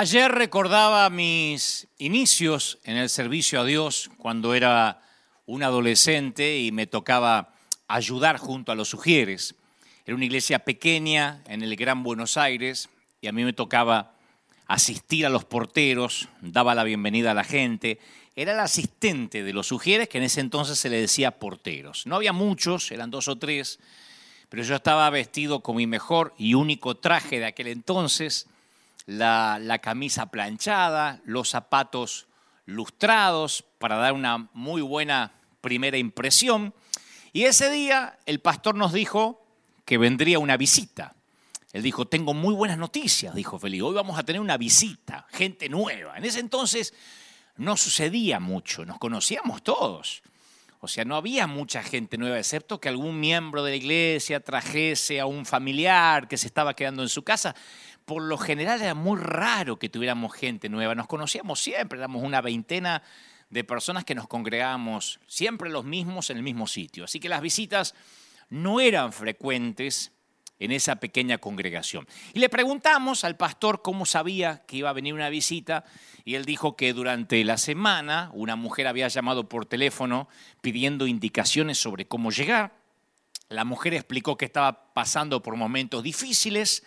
Ayer recordaba mis inicios en el servicio a Dios cuando era un adolescente y me tocaba ayudar junto a los sugieres. Era una iglesia pequeña en el Gran Buenos Aires y a mí me tocaba asistir a los porteros, daba la bienvenida a la gente. Era el asistente de los sugieres que en ese entonces se le decía porteros. No había muchos, eran dos o tres, pero yo estaba vestido con mi mejor y único traje de aquel entonces la, camisa planchada, los zapatos lustrados para dar una muy buena primera impresión. Y ese día el pastor nos dijo que vendría una visita. Él dijo, tengo muy buenas noticias, dijo Felipe, hoy vamos a tener una visita, gente nueva. En ese entonces no sucedía mucho, nos conocíamos todos. O sea, no había mucha gente nueva, excepto que algún miembro de la iglesia trajese a un familiar que se estaba quedando en su casa por lo general era muy raro que tuviéramos gente nueva. Nos conocíamos siempre, éramos una veintena de personas que nos congregábamos siempre los mismos en el mismo sitio. Así que las visitas no eran frecuentes en esa pequeña congregación. Y le preguntamos al pastor cómo sabía que iba a venir una visita y él dijo que durante la semana una mujer había llamado por teléfono pidiendo indicaciones sobre cómo llegar. La mujer explicó que estaba pasando por momentos difíciles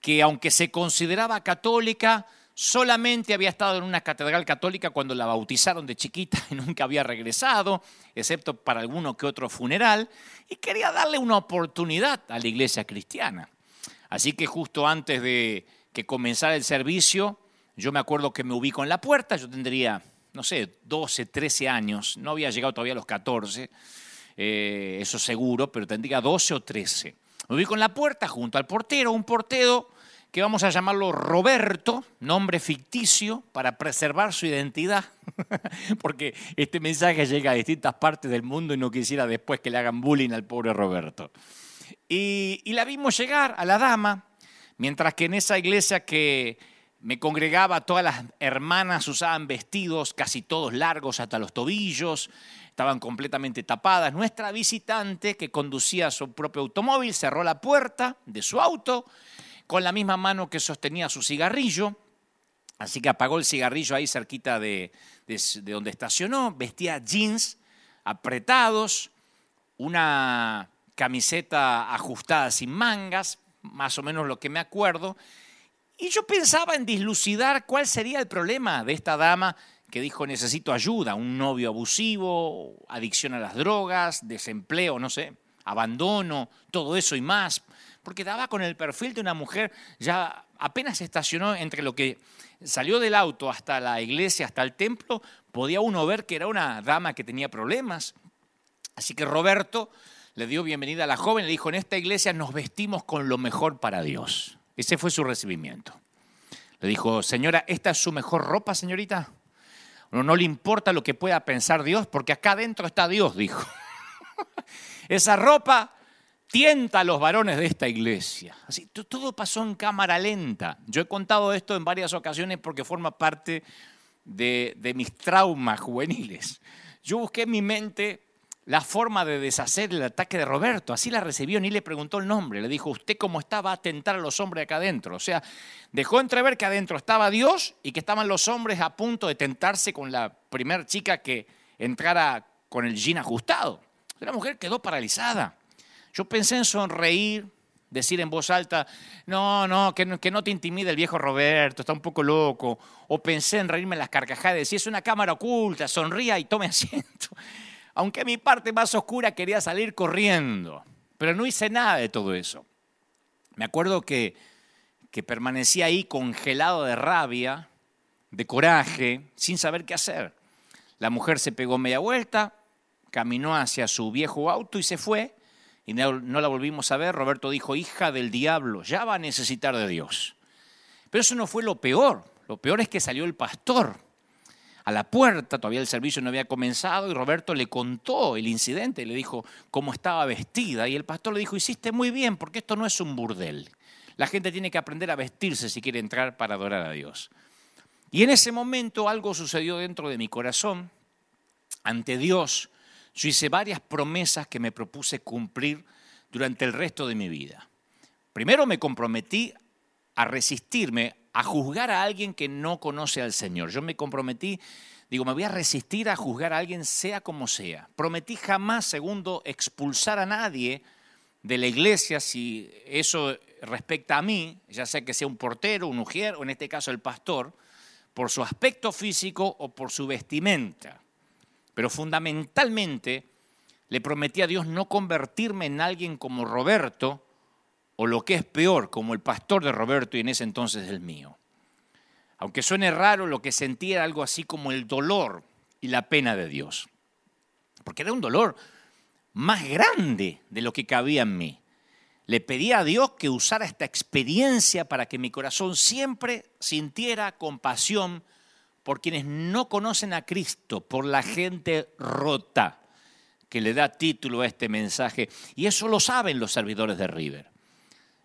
que aunque se consideraba católica, solamente había estado en una catedral católica cuando la bautizaron de chiquita y nunca había regresado, excepto para alguno que otro funeral, y quería darle una oportunidad a la iglesia cristiana. Así que justo antes de que comenzara el servicio, yo me acuerdo que me ubico en la puerta, yo tendría, no sé, 12, 13 años, no había llegado todavía a los 14, eh, eso seguro, pero tendría 12 o 13. Me ubico en la puerta junto al portero, un portero que vamos a llamarlo Roberto, nombre ficticio, para preservar su identidad, porque este mensaje llega a distintas partes del mundo y no quisiera después que le hagan bullying al pobre Roberto. Y, y la vimos llegar a la dama, mientras que en esa iglesia que me congregaba, todas las hermanas usaban vestidos casi todos largos hasta los tobillos, estaban completamente tapadas. Nuestra visitante, que conducía su propio automóvil, cerró la puerta de su auto con la misma mano que sostenía su cigarrillo. Así que apagó el cigarrillo ahí cerquita de, donde estacionó. Vestía jeans apretados, una camiseta ajustada sin mangas, más o menos lo que me acuerdo. Y yo pensaba en dislucidar cuál sería el problema de esta dama que dijo necesito ayuda, un novio abusivo, adicción a las drogas, desempleo, no sé, abandono, todo eso y más, porque daba con el perfil de una mujer, ya apenas estacionó entre lo que salió del auto hasta la iglesia, hasta el templo, podía uno ver que era una dama que tenía problemas. Así que Roberto le dio bienvenida a la joven, le dijo, en esta iglesia nos vestimos con lo mejor para Dios. Ese fue su recibimiento. Le dijo, señora, ¿esta es su mejor ropa, señorita? No, no le importa lo que pueda pensar Dios, porque acá adentro está Dios, dijo. Esa ropa tienta a los varones de esta iglesia. Así, todo pasó en cámara lenta. Yo he contado esto en varias ocasiones porque forma parte de, mis traumas juveniles. Yo busqué en mi mente la forma de deshacer el ataque de Roberto. Así la recibió, ni le preguntó el nombre. Le dijo, usted cómo está va a tentar a los hombres acá adentro. O sea, dejó entrever que adentro estaba Dios y que estaban los hombres a punto de tentarse con la primer chica que entrara con el jean ajustado. La mujer quedó paralizada. Yo pensé en sonreír, decir en voz alta, no, no, que, no, te intimide el viejo Roberto, está un poco loco. O pensé en reírme en las carcajadas, decir, es una cámara oculta, sonría y tome asiento aunque mi parte más oscura quería salir corriendo, pero no hice nada de todo eso. Me acuerdo que, que permanecía ahí congelado de rabia, de coraje, sin saber qué hacer. La mujer se pegó media vuelta, caminó hacia su viejo auto y se fue, y no, la volvimos a ver. Roberto dijo, hija del diablo, ya va a necesitar de Dios. Pero eso no fue lo peor, lo peor es que salió el pastor a la puerta, todavía el servicio no había comenzado y Roberto le contó el incidente, le dijo cómo estaba vestida y el pastor le dijo, hiciste muy bien porque esto no es un burdel. La gente tiene que aprender a vestirse si quiere entrar para adorar a Dios. Y en ese momento algo sucedió dentro de mi corazón. Ante Dios, yo hice varias promesas que me propuse cumplir durante el resto de mi vida. Primero me comprometí a resistirme a juzgar a alguien que no conoce al Señor. Yo me comprometí, digo, me voy a resistir a juzgar a alguien sea como sea. Prometí jamás, segundo, expulsar a nadie de la iglesia si eso respecta a mí, ya sea que sea un portero, un ujier o en este caso el pastor, por su aspecto físico o por su vestimenta. Pero fundamentalmente le prometí a Dios no convertirme en alguien como Roberto, o lo que es peor, como el pastor de Roberto y en ese entonces el mío. Aunque suene raro, lo que sentía era algo así como el dolor y la pena de Dios. Porque era un dolor más grande de lo que cabía en mí. Le pedí a Dios que usara esta experiencia para que mi corazón siempre sintiera compasión por quienes no conocen a Cristo, por la gente rota que le da título a este mensaje. Y eso lo saben los servidores de River.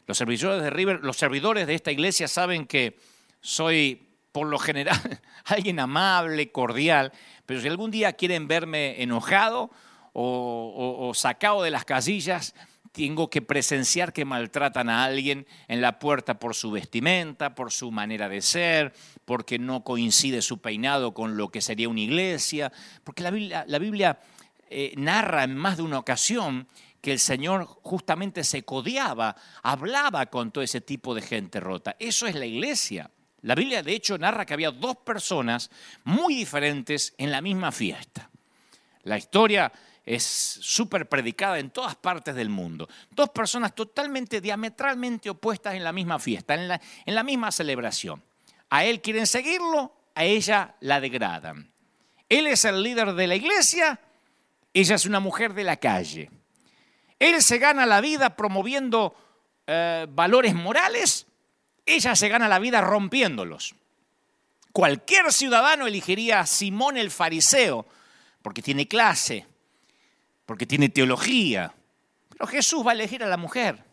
Los servidores de River, los servidores de esta iglesia saben que soy por lo general alguien amable, cordial, pero si algún día quieren verme enojado o, sacado de las casillas, tengo que presenciar que maltratan a alguien en la puerta por su vestimenta, por su manera de ser, porque no coincide su peinado con lo que sería una iglesia, porque la Biblia, eh, narra en más de una ocasión que el Señor justamente se codiaba, hablaba con todo ese tipo de gente rota. Eso es la iglesia. La Biblia de hecho narra que había dos personas muy diferentes en la misma fiesta. La historia es súper predicada en todas partes del mundo. Dos personas totalmente diametralmente opuestas en la misma fiesta, en la, misma celebración. A él quieren seguirlo, a ella la degradan. Él es el líder de la iglesia, ella es una mujer de la calle. Él se gana la vida promoviendo eh, valores morales, ella se gana la vida rompiéndolos. Cualquier ciudadano elegiría a Simón el fariseo porque tiene clase, porque tiene teología. Pero Jesús va a elegir a la mujer.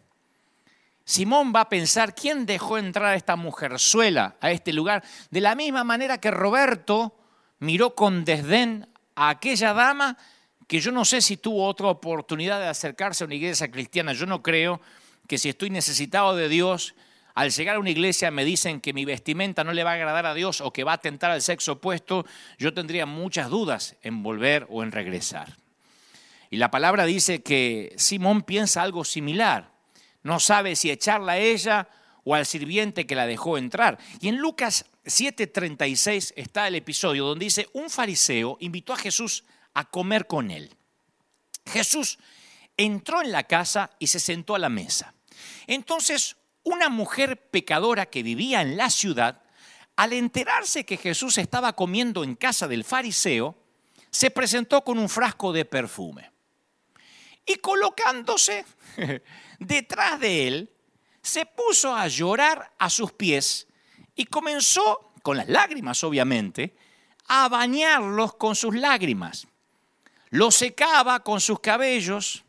Simón va a pensar, ¿quién dejó entrar a esta mujerzuela a este lugar? De la misma manera que Roberto miró con desdén a aquella dama que yo no sé si tuvo otra oportunidad de acercarse a una iglesia cristiana. Yo no creo que si estoy necesitado de Dios, al llegar a una iglesia me dicen que mi vestimenta no le va a agradar a Dios o que va a tentar al sexo opuesto, yo tendría muchas dudas en volver o en regresar. Y la palabra dice que Simón piensa algo similar. No sabe si echarla a ella o al sirviente que la dejó entrar. Y en Lucas 7:36 está el episodio donde dice, un fariseo invitó a Jesús a comer con él. Jesús entró en la casa y se sentó a la mesa. Entonces, una mujer pecadora que vivía en la ciudad, al enterarse que Jesús estaba comiendo en casa del fariseo, se presentó con un frasco de perfume. Y colocándose detrás de él, se puso a llorar a sus pies y comenzó, con las lágrimas obviamente, a bañarlos con sus lágrimas lo secaba con sus cabellos,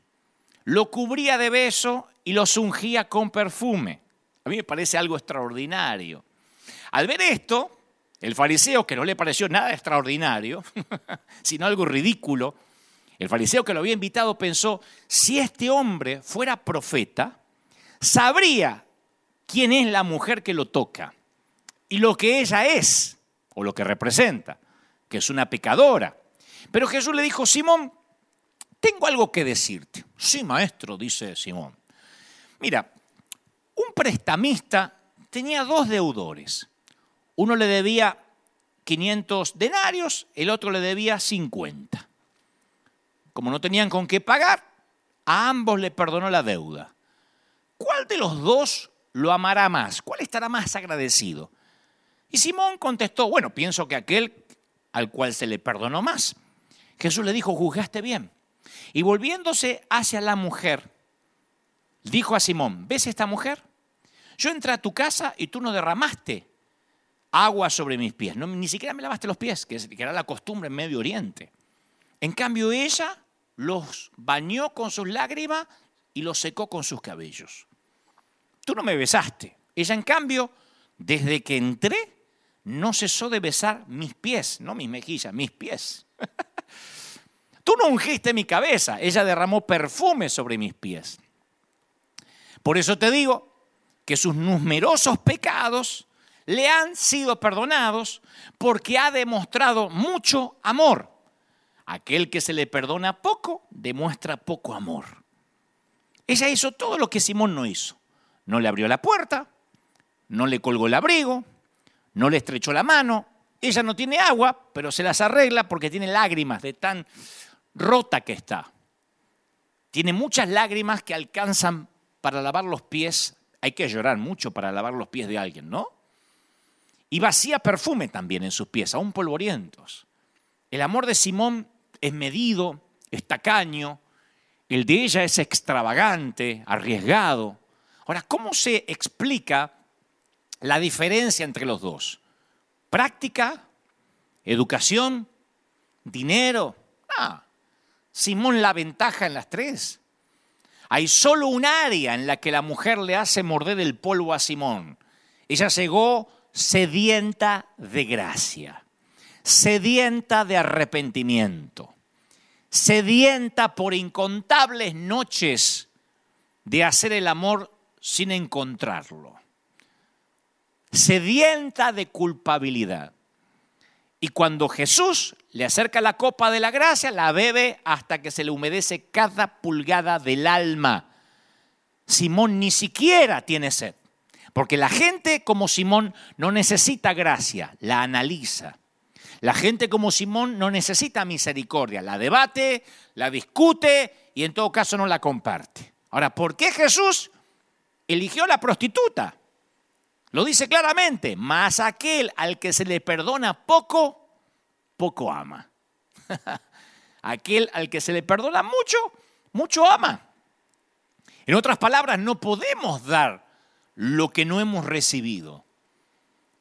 lo cubría de beso y lo ungía con perfume. A mí me parece algo extraordinario. Al ver esto, el fariseo, que no le pareció nada extraordinario, sino algo ridículo, el fariseo que lo había invitado pensó, si este hombre fuera profeta, sabría quién es la mujer que lo toca y lo que ella es, o lo que representa, que es una pecadora. Pero Jesús le dijo, Simón, tengo algo que decirte. Sí, maestro, dice Simón. Mira, un prestamista tenía dos deudores. Uno le debía 500 denarios, el otro le debía 50. Como no tenían con qué pagar, a ambos le perdonó la deuda. ¿Cuál de los dos lo amará más? ¿Cuál estará más agradecido? Y Simón contestó, bueno, pienso que aquel al cual se le perdonó más. Jesús le dijo, juzgaste bien. Y volviéndose hacia la mujer, dijo a Simón, ¿ves esta mujer? Yo entré a tu casa y tú no derramaste agua sobre mis pies, ni siquiera me lavaste los pies, que era la costumbre en Medio Oriente. En cambio ella los bañó con sus lágrimas y los secó con sus cabellos. Tú no me besaste. Ella, en cambio, desde que entré, no cesó de besar mis pies, no mis mejillas, mis pies. Tú no ungiste mi cabeza, ella derramó perfume sobre mis pies. Por eso te digo que sus numerosos pecados le han sido perdonados porque ha demostrado mucho amor. Aquel que se le perdona poco, demuestra poco amor. Ella hizo todo lo que Simón no hizo. No le abrió la puerta, no le colgó el abrigo, no le estrechó la mano. Ella no tiene agua, pero se las arregla porque tiene lágrimas de tan rota que está. Tiene muchas lágrimas que alcanzan para lavar los pies. Hay que llorar mucho para lavar los pies de alguien, ¿no? Y vacía perfume también en sus pies, aún polvorientos. El amor de Simón es medido, es tacaño, el de ella es extravagante, arriesgado. Ahora, ¿cómo se explica la diferencia entre los dos? ¿Práctica? ¿Educación? ¿Dinero? Ah, Simón la ventaja en las tres. Hay solo un área en la que la mujer le hace morder el polvo a Simón. Ella llegó sedienta de gracia, sedienta de arrepentimiento, sedienta por incontables noches de hacer el amor sin encontrarlo, sedienta de culpabilidad. Y cuando Jesús le acerca la copa de la gracia, la bebe hasta que se le humedece cada pulgada del alma. Simón ni siquiera tiene sed, porque la gente como Simón no necesita gracia, la analiza. La gente como Simón no necesita misericordia, la debate, la discute y en todo caso no la comparte. Ahora, ¿por qué Jesús eligió a la prostituta? Lo dice claramente, más aquel al que se le perdona poco, poco ama. aquel al que se le perdona mucho, mucho ama. En otras palabras, no podemos dar lo que no hemos recibido.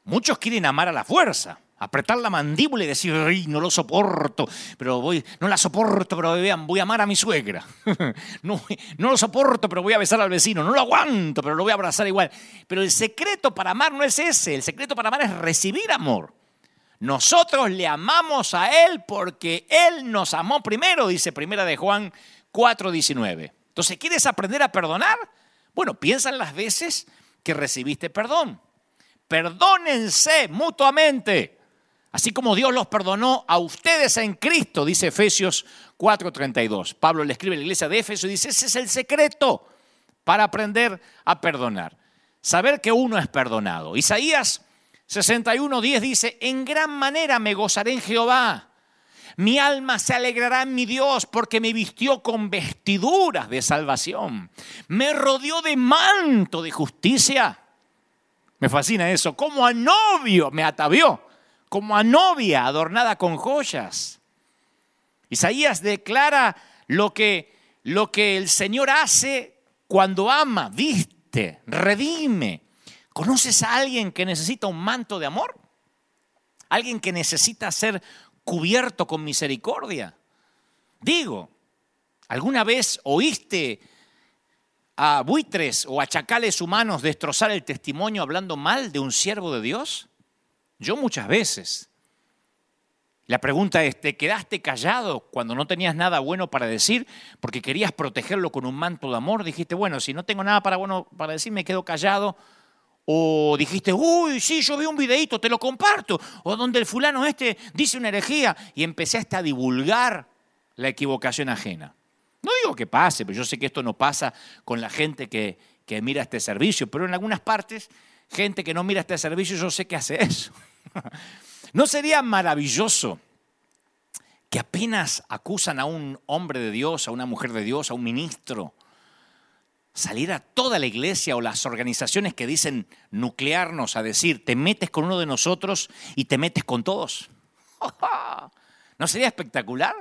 Muchos quieren amar a la fuerza apretar la mandíbula y decir, no lo soporto, pero voy, no la soporto, pero vean, voy a amar a mi suegra. no, no lo soporto, pero voy a besar al vecino. No lo aguanto, pero lo voy a abrazar igual. Pero el secreto para amar no es ese, el secreto para amar es recibir amor. Nosotros le amamos a Él porque Él nos amó primero, dice Primera de Juan 4:19. Entonces, ¿quieres aprender a perdonar? Bueno, piensa en las veces que recibiste perdón. Perdónense mutuamente Así como Dios los perdonó a ustedes en Cristo, dice Efesios 4:32. Pablo le escribe a la iglesia de Éfeso y dice, ese es el secreto para aprender a perdonar. Saber que uno es perdonado. Isaías 61:10 dice, en gran manera me gozaré en Jehová. Mi alma se alegrará en mi Dios porque me vistió con vestiduras de salvación. Me rodeó de manto de justicia. Me fascina eso. Como a novio me atavió como a novia adornada con joyas. Isaías declara lo que, lo que el Señor hace cuando ama, viste, redime. ¿Conoces a alguien que necesita un manto de amor? ¿Alguien que necesita ser cubierto con misericordia? Digo, ¿alguna vez oíste a buitres o a chacales humanos destrozar el testimonio hablando mal de un siervo de Dios? Yo muchas veces. La pregunta es, ¿te quedaste callado cuando no tenías nada bueno para decir porque querías protegerlo con un manto de amor? Dijiste, bueno, si no tengo nada para bueno para decir, me quedo callado. O dijiste, uy, sí, yo vi un videito, te lo comparto. O donde el fulano este dice una herejía y empezaste a divulgar la equivocación ajena. No digo que pase, pero yo sé que esto no pasa con la gente que, que mira este servicio, pero en algunas partes, gente que no mira este servicio, yo sé que hace eso. ¿No sería maravilloso que apenas acusan a un hombre de Dios, a una mujer de Dios, a un ministro, salir a toda la iglesia o las organizaciones que dicen nuclearnos a decir, te metes con uno de nosotros y te metes con todos? ¿No sería espectacular?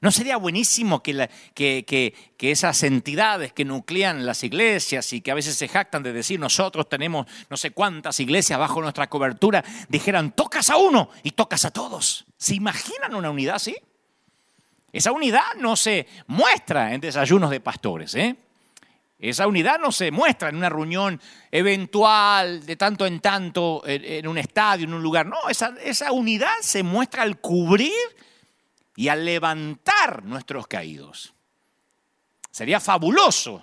¿No sería buenísimo que, que, esas entidades que nuclean las iglesias y que a veces se jactan de decir nosotros tenemos no sé cuántas iglesias bajo nuestra cobertura, dijeran tocas a uno y tocas a todos? ¿Se imaginan una unidad así? Esa unidad no se muestra en desayunos de pastores, ¿eh? Esa unidad no se muestra en una reunión eventual, de tanto en tanto, en, un estadio, en un lugar. No, esa, esa unidad se muestra al cubrir y a levantar nuestros caídos. Sería fabuloso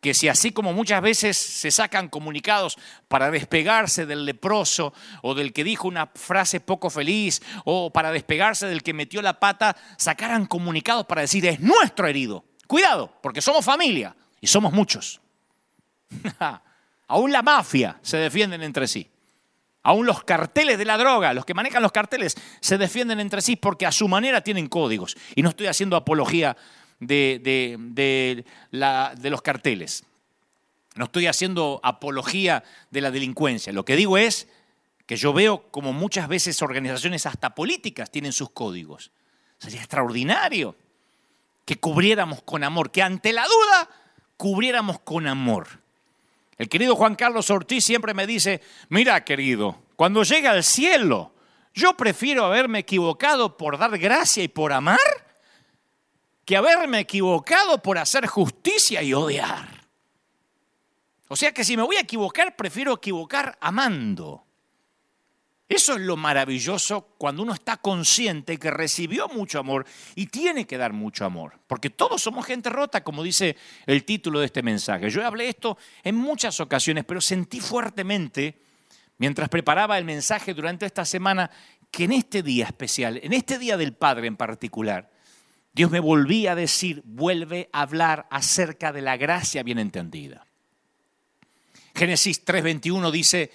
que si así como muchas veces se sacan comunicados para despegarse del leproso o del que dijo una frase poco feliz o para despegarse del que metió la pata, sacaran comunicados para decir es nuestro herido. Cuidado, porque somos familia y somos muchos. Aún la mafia se defienden entre sí. Aún los carteles de la droga, los que manejan los carteles, se defienden entre sí porque a su manera tienen códigos. Y no estoy haciendo apología de, los carteles. No estoy haciendo apología de la delincuencia. Lo que digo es que yo veo como muchas veces organizaciones hasta políticas tienen sus códigos. Sería extraordinario que cubriéramos con amor, que ante la duda cubriéramos con amor. El querido Juan Carlos Ortiz siempre me dice, mira querido, cuando llegue al cielo, yo prefiero haberme equivocado por dar gracia y por amar que haberme equivocado por hacer justicia y odiar. O sea que si me voy a equivocar, prefiero equivocar amando. Eso es lo maravilloso cuando uno está consciente que recibió mucho amor y tiene que dar mucho amor. Porque todos somos gente rota, como dice el título de este mensaje. Yo hablé esto en muchas ocasiones, pero sentí fuertemente, mientras preparaba el mensaje durante esta semana, que en este día especial, en este día del Padre en particular, Dios me volvía a decir, vuelve a hablar acerca de la gracia bien entendida. Génesis 3:21 dice,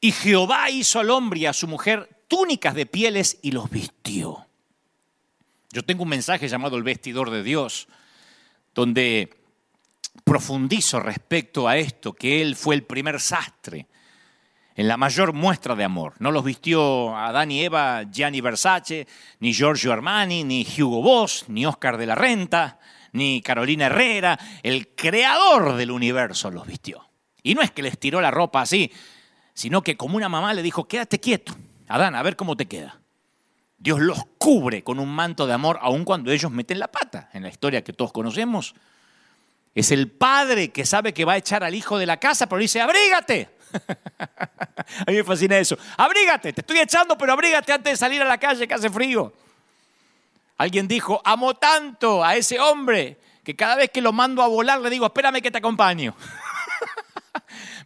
y Jehová hizo al hombre y a su mujer túnicas de pieles y los vistió. Yo tengo un mensaje llamado El vestidor de Dios, donde profundizo respecto a esto, que Él fue el primer sastre en la mayor muestra de amor. No los vistió Adán y Eva Gianni Versace, ni Giorgio Armani, ni Hugo Boss, ni Oscar de la Renta, ni Carolina Herrera. El creador del universo los vistió. Y no es que les tiró la ropa así, sino que como una mamá le dijo, quédate quieto, Adán, a ver cómo te queda. Dios los cubre con un manto de amor, aun cuando ellos meten la pata, en la historia que todos conocemos. Es el padre que sabe que va a echar al hijo de la casa, pero dice, abrígate, a mí me fascina eso. Abrígate, te estoy echando, pero abrígate antes de salir a la calle que hace frío. Alguien dijo, amo tanto a ese hombre que cada vez que lo mando a volar le digo, espérame que te acompaño.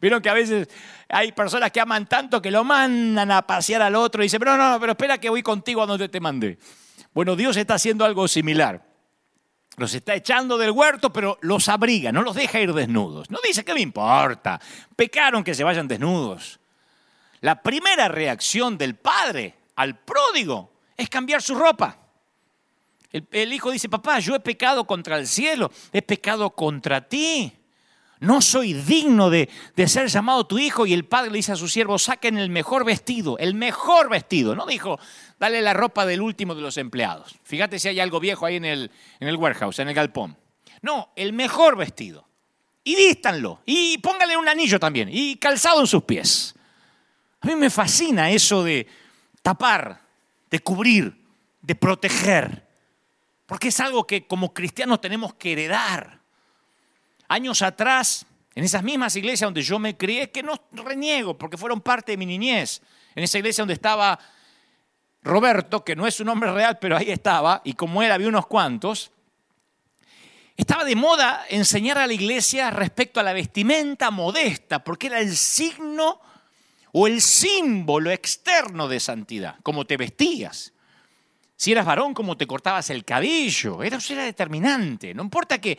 Vieron que a veces hay personas que aman tanto que lo mandan a pasear al otro y dicen, pero no, no, pero espera que voy contigo a donde te mandé. Bueno, Dios está haciendo algo similar. Los está echando del huerto, pero los abriga, no los deja ir desnudos. No dice que me importa. Pecaron que se vayan desnudos. La primera reacción del padre al pródigo es cambiar su ropa. El, hijo dice, papá, yo he pecado contra el cielo, he pecado contra ti no soy digno de, ser llamado tu hijo. Y el padre le dice a su siervo, saquen el mejor vestido, el mejor vestido. No dijo, dale la ropa del último de los empleados. Fíjate si hay algo viejo ahí en el, warehouse, en el galpón. No, el mejor vestido. Y dístanlo. Y póngale un anillo también. Y calzado en sus pies. A mí me fascina eso de tapar, de cubrir, de proteger. Porque es algo que como cristianos tenemos que heredar años atrás, en esas mismas iglesias donde yo me crié, que no reniego porque fueron parte de mi niñez, en esa iglesia donde estaba Roberto, que no es un nombre real, pero ahí estaba, y como él había unos cuantos, estaba de moda enseñar a la iglesia respecto a la vestimenta modesta, porque era el signo o el símbolo externo de santidad, como te vestías. Si eras varón, cómo te cortabas el cabello. Eso era determinante. No importa que,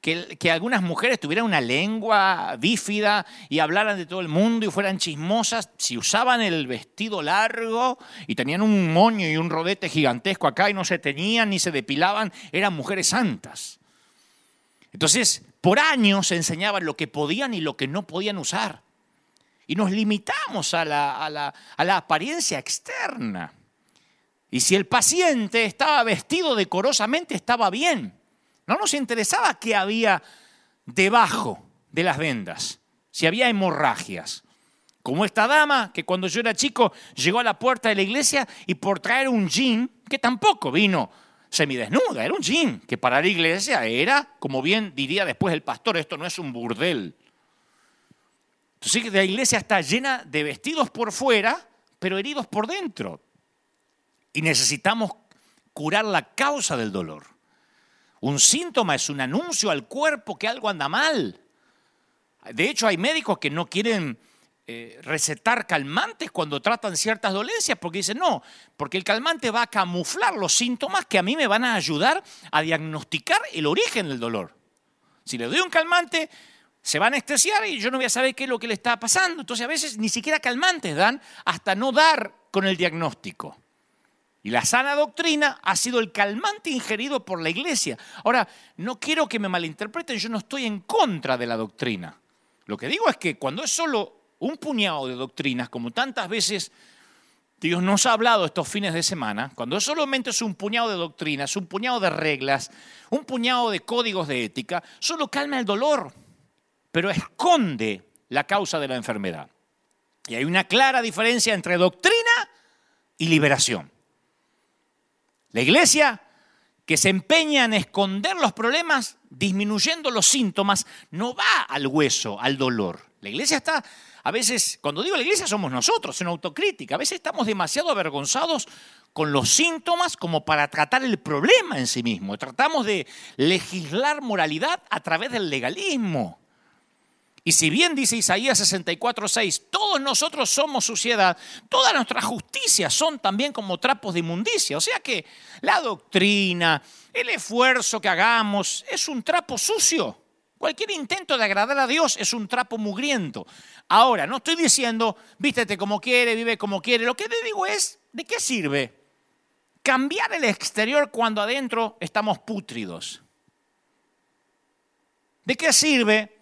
que, algunas mujeres tuvieran una lengua bífida y hablaran de todo el mundo y fueran chismosas. Si usaban el vestido largo y tenían un moño y un rodete gigantesco acá y no se teñían ni se depilaban, eran mujeres santas. Entonces, por años se enseñaban lo que podían y lo que no podían usar. Y nos limitamos a la, a la apariencia externa. Y si el paciente estaba vestido decorosamente, estaba bien. No nos interesaba qué había debajo de las vendas, si había hemorragias. Como esta dama que cuando yo era chico llegó a la puerta de la iglesia y por traer un jean, que tampoco vino semidesnuda, era un jean, que para la iglesia era, como bien diría después el pastor, esto no es un burdel. Entonces la iglesia está llena de vestidos por fuera, pero heridos por dentro. Y necesitamos curar la causa del dolor. Un síntoma es un anuncio al cuerpo que algo anda mal. De hecho, hay médicos que no quieren eh, recetar calmantes cuando tratan ciertas dolencias, porque dicen, no, porque el calmante va a camuflar los síntomas que a mí me van a ayudar a diagnosticar el origen del dolor. Si le doy un calmante, se va a anestesiar y yo no voy a saber qué es lo que le está pasando. Entonces a veces ni siquiera calmantes dan hasta no dar con el diagnóstico. Y la sana doctrina ha sido el calmante ingerido por la iglesia. Ahora, no quiero que me malinterpreten, yo no estoy en contra de la doctrina. Lo que digo es que cuando es solo un puñado de doctrinas, como tantas veces Dios nos ha hablado estos fines de semana, cuando solamente es un puñado de doctrinas, un puñado de reglas, un puñado de códigos de ética, solo calma el dolor, pero esconde la causa de la enfermedad. Y hay una clara diferencia entre doctrina y liberación. La iglesia que se empeña en esconder los problemas, disminuyendo los síntomas, no va al hueso, al dolor. La iglesia está, a veces, cuando digo la iglesia somos nosotros, en autocrítica, a veces estamos demasiado avergonzados con los síntomas como para tratar el problema en sí mismo. Tratamos de legislar moralidad a través del legalismo. Y si bien dice Isaías 64:6, todos nosotros somos suciedad, todas nuestras justicias son también como trapos de inmundicia. O sea que la doctrina, el esfuerzo que hagamos es un trapo sucio. Cualquier intento de agradar a Dios es un trapo mugriento. Ahora, no estoy diciendo, vístete como quiere, vive como quiere. Lo que te digo es, ¿de qué sirve cambiar el exterior cuando adentro estamos pútridos? ¿De qué sirve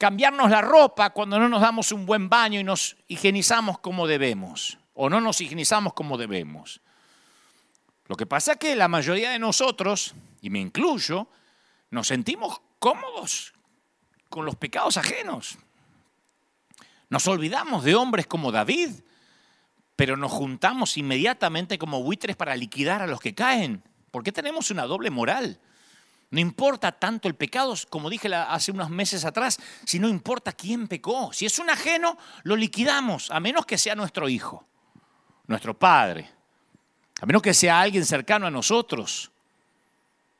cambiarnos la ropa cuando no nos damos un buen baño y nos higienizamos como debemos, o no nos higienizamos como debemos. Lo que pasa es que la mayoría de nosotros, y me incluyo, nos sentimos cómodos con los pecados ajenos. Nos olvidamos de hombres como David, pero nos juntamos inmediatamente como buitres para liquidar a los que caen. ¿Por qué tenemos una doble moral? No importa tanto el pecado, como dije hace unos meses atrás, si no importa quién pecó. Si es un ajeno, lo liquidamos, a menos que sea nuestro hijo, nuestro padre, a menos que sea alguien cercano a nosotros.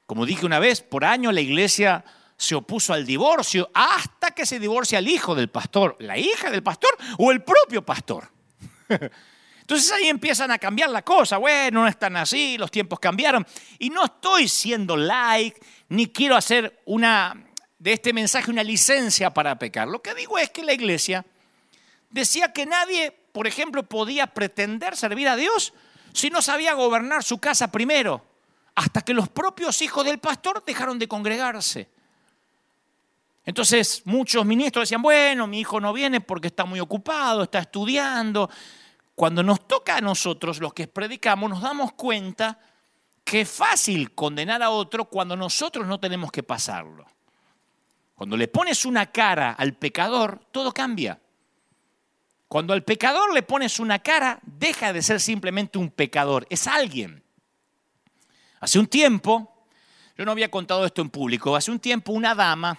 Como dije una vez, por año la iglesia se opuso al divorcio hasta que se divorcia el hijo del pastor, la hija del pastor o el propio pastor. Entonces ahí empiezan a cambiar la cosa. Bueno, no están así, los tiempos cambiaron. Y no estoy siendo like, ni quiero hacer una, de este mensaje una licencia para pecar. Lo que digo es que la iglesia decía que nadie, por ejemplo, podía pretender servir a Dios si no sabía gobernar su casa primero, hasta que los propios hijos del pastor dejaron de congregarse. Entonces muchos ministros decían, bueno, mi hijo no viene porque está muy ocupado, está estudiando, cuando nos toca a nosotros, los que predicamos, nos damos cuenta es fácil condenar a otro cuando nosotros no tenemos que pasarlo. Cuando le pones una cara al pecador, todo cambia. Cuando al pecador le pones una cara, deja de ser simplemente un pecador, es alguien. Hace un tiempo, yo no había contado esto en público, hace un tiempo una dama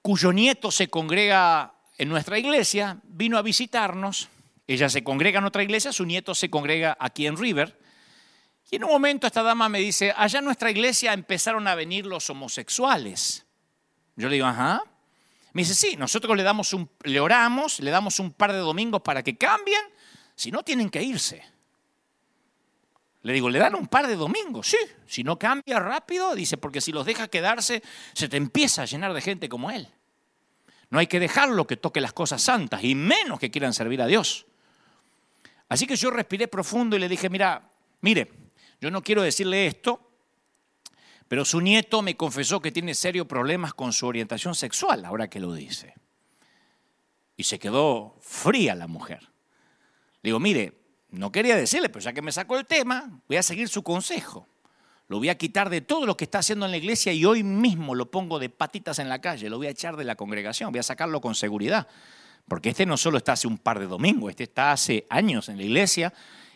cuyo nieto se congrega en nuestra iglesia vino a visitarnos ella se congrega en otra iglesia, su nieto se congrega aquí en River. Y en un momento esta dama me dice, allá en nuestra iglesia empezaron a venir los homosexuales. Yo le digo, ajá. Me dice, sí, nosotros le, damos un, le oramos, le damos un par de domingos para que cambien, si no tienen que irse. Le digo, ¿le dan un par de domingos? Sí, si no cambia rápido, dice, porque si los deja quedarse, se te empieza a llenar de gente como él. No hay que dejarlo que toque las cosas santas, y menos que quieran servir a Dios. Así que yo respiré profundo y le dije, mira, mire, yo no quiero decirle esto, pero su nieto me confesó que tiene serios problemas con su orientación sexual, ahora que lo dice. Y se quedó fría la mujer. Le digo, mire, no quería decirle, pero ya que me sacó el tema, voy a seguir su consejo. Lo voy a quitar de todo lo que está haciendo en la iglesia y hoy mismo lo pongo de patitas en la calle, lo voy a echar de la congregación, voy a sacarlo con seguridad. Porque este no solo está hace un par de domingos, este está hace años en la iglesia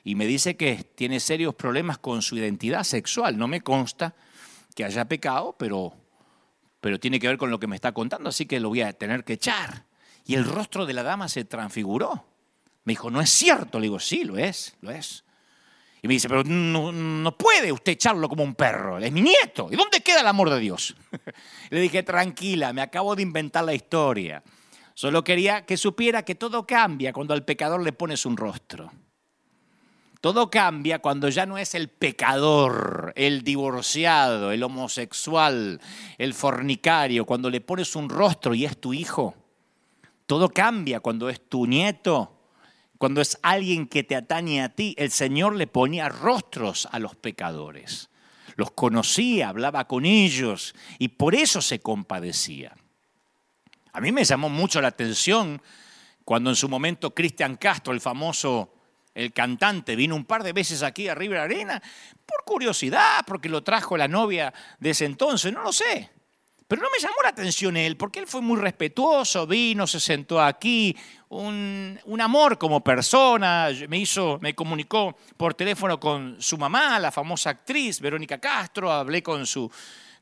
y me dice que tiene serios problemas con su identidad sexual. No me consta que haya pecado, pero, pero tiene que ver con lo que me está contando, así que lo voy a tener que echar. Y el rostro de la dama se transfiguró. Me dijo, no es cierto. Le digo, sí, lo es, lo es. Y me dice, pero no, no, puede usted echarlo como un perro, es mi nieto. ¿Y dónde queda el amor de Dios? Le dije, tranquila, me acabo de inventar la historia. Solo quería que supiera que todo cambia cuando al pecador le pones un rostro. Todo cambia cuando ya no es el pecador, el divorciado, el homosexual, el fornicario, cuando le pones un rostro y es tu hijo. Todo cambia cuando es tu nieto, cuando es alguien que te atañe a ti. El Señor le ponía rostros a los pecadores. Los conocía, hablaba con ellos y por eso se compadecía. A mí me llamó mucho la atención cuando en su momento Cristian Castro, el famoso el cantante, vino un par de veces aquí a River Arena por curiosidad, porque lo trajo la novia de ese entonces, no lo sé. Pero no me llamó la atención él, porque él fue muy respetuoso, vino, se sentó aquí, un, un, amor como persona, me hizo, me comunicó por teléfono con su mamá, la famosa actriz Verónica Castro, hablé con su,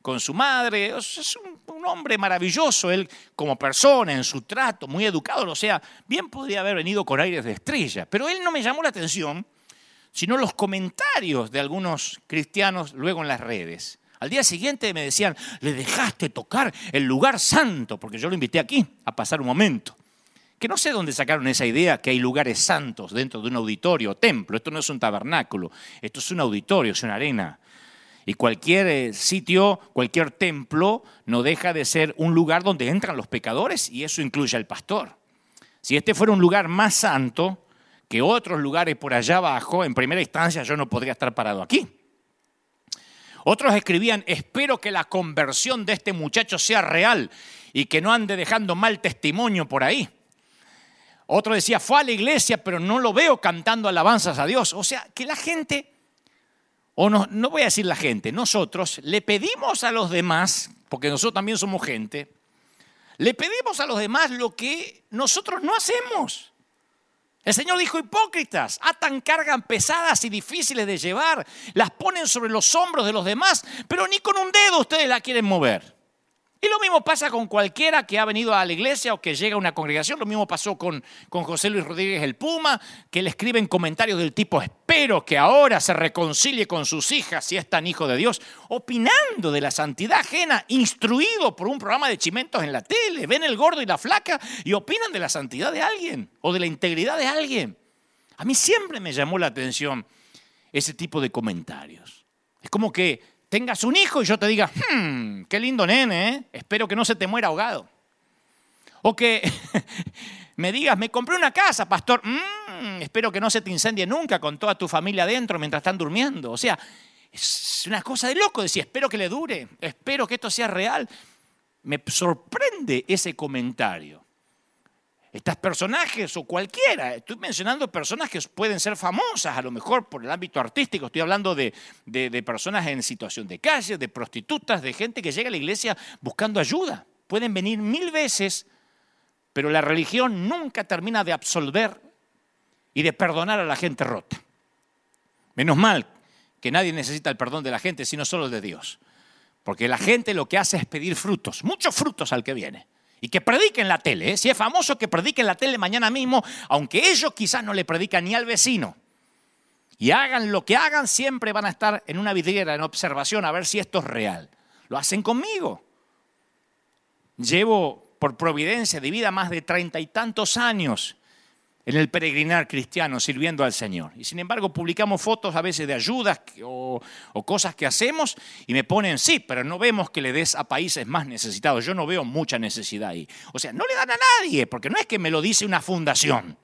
con su madre, es un, hombre maravilloso, él como persona, en su trato, muy educado, o sea, bien podría haber venido con aires de estrella, pero él no me llamó la atención, sino los comentarios de algunos cristianos luego en las redes. Al día siguiente me decían, le dejaste tocar el lugar santo, porque yo lo invité aquí a pasar un momento. Que no sé dónde sacaron esa idea que hay lugares santos dentro de un auditorio o templo. Esto no es un tabernáculo, esto es un auditorio, es una arena. Y cualquier eh, sitio, cualquier templo, no deja de ser un lugar donde entran los pecadores y eso incluye al pastor. Si este fuera un lugar más santo que otros lugares por allá abajo, en primera instancia yo no podría estar parado aquí. Otros escribían, espero que la conversión de este muchacho sea real y que no ande dejando mal testimonio por ahí. Otro decía, fue a la iglesia, pero no lo veo cantando alabanzas a Dios. O sea, que la gente, o no, no voy a decir la gente, nosotros le pedimos a los demás, porque nosotros también somos gente, le pedimos a los demás lo que nosotros no hacemos. El Señor dijo, hipócritas, atan cargas pesadas y difíciles de llevar, las ponen sobre los hombros de los demás, pero ni con un dedo ustedes la quieren mover. Y lo mismo pasa con cualquiera que ha venido a la iglesia o que llega a una congregación. Lo mismo pasó con, con José Luis Rodríguez el Puma, que le escriben comentarios del tipo, espero que ahora se reconcilie con sus hijas si es tan hijo de Dios, opinando de la santidad ajena, instruido por un programa de chimentos en la tele. Ven el gordo y la flaca y opinan de la santidad de alguien o de la integridad de alguien. A mí siempre me llamó la atención ese tipo de comentarios. Es como que tengas un hijo y yo te diga, hmm, qué lindo nene, ¿eh? espero que no se te muera ahogado. O que me digas, me compré una casa, pastor, mm, espero que no se te incendie nunca con toda tu familia adentro mientras están durmiendo. O sea, es una cosa de loco decir, espero que le dure, espero que esto sea real. Me sorprende ese comentario. Estas personajes o cualquiera, estoy mencionando personas que pueden ser famosas a lo mejor por el ámbito artístico, estoy hablando de, de, personas en situación de calle, de prostitutas, de gente que llega a la iglesia buscando ayuda. Pueden venir mil veces, pero la religión nunca termina de absolver y de perdonar a la gente rota. Menos mal que nadie necesita el perdón de la gente, sino solo de Dios. Porque la gente lo que hace es pedir frutos, muchos frutos al que viene. Y que predique en la tele. ¿eh? Si es famoso, que predique en la tele mañana mismo, aunque ellos quizás no le predican ni al vecino. Y hagan lo que hagan, siempre van a estar en una vidriera, en observación, a ver si esto es real. Lo hacen conmigo. Llevo por providencia de vida más de treinta y tantos años en el peregrinar cristiano sirviendo al Señor. Y sin embargo publicamos fotos a veces de ayudas o, cosas que hacemos y me ponen, sí, pero no vemos que le des a países más necesitados. Yo no veo mucha necesidad ahí. O sea, no le dan a nadie, porque no es que me lo dice una fundación.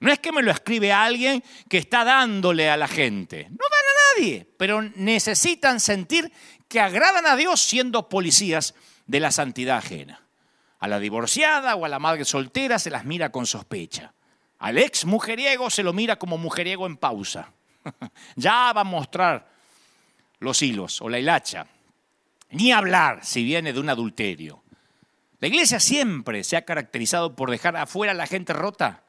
No es que me lo escribe alguien que está dándole a la gente. No dan a nadie, pero necesitan sentir que agradan a Dios siendo policías de la santidad ajena. A la divorciada o a la madre soltera se las mira con sospecha. Al ex mujeriego se lo mira como mujeriego en pausa. ya va a mostrar los hilos o la hilacha. Ni hablar si viene de un adulterio. La iglesia siempre se ha caracterizado por dejar afuera a la gente rota.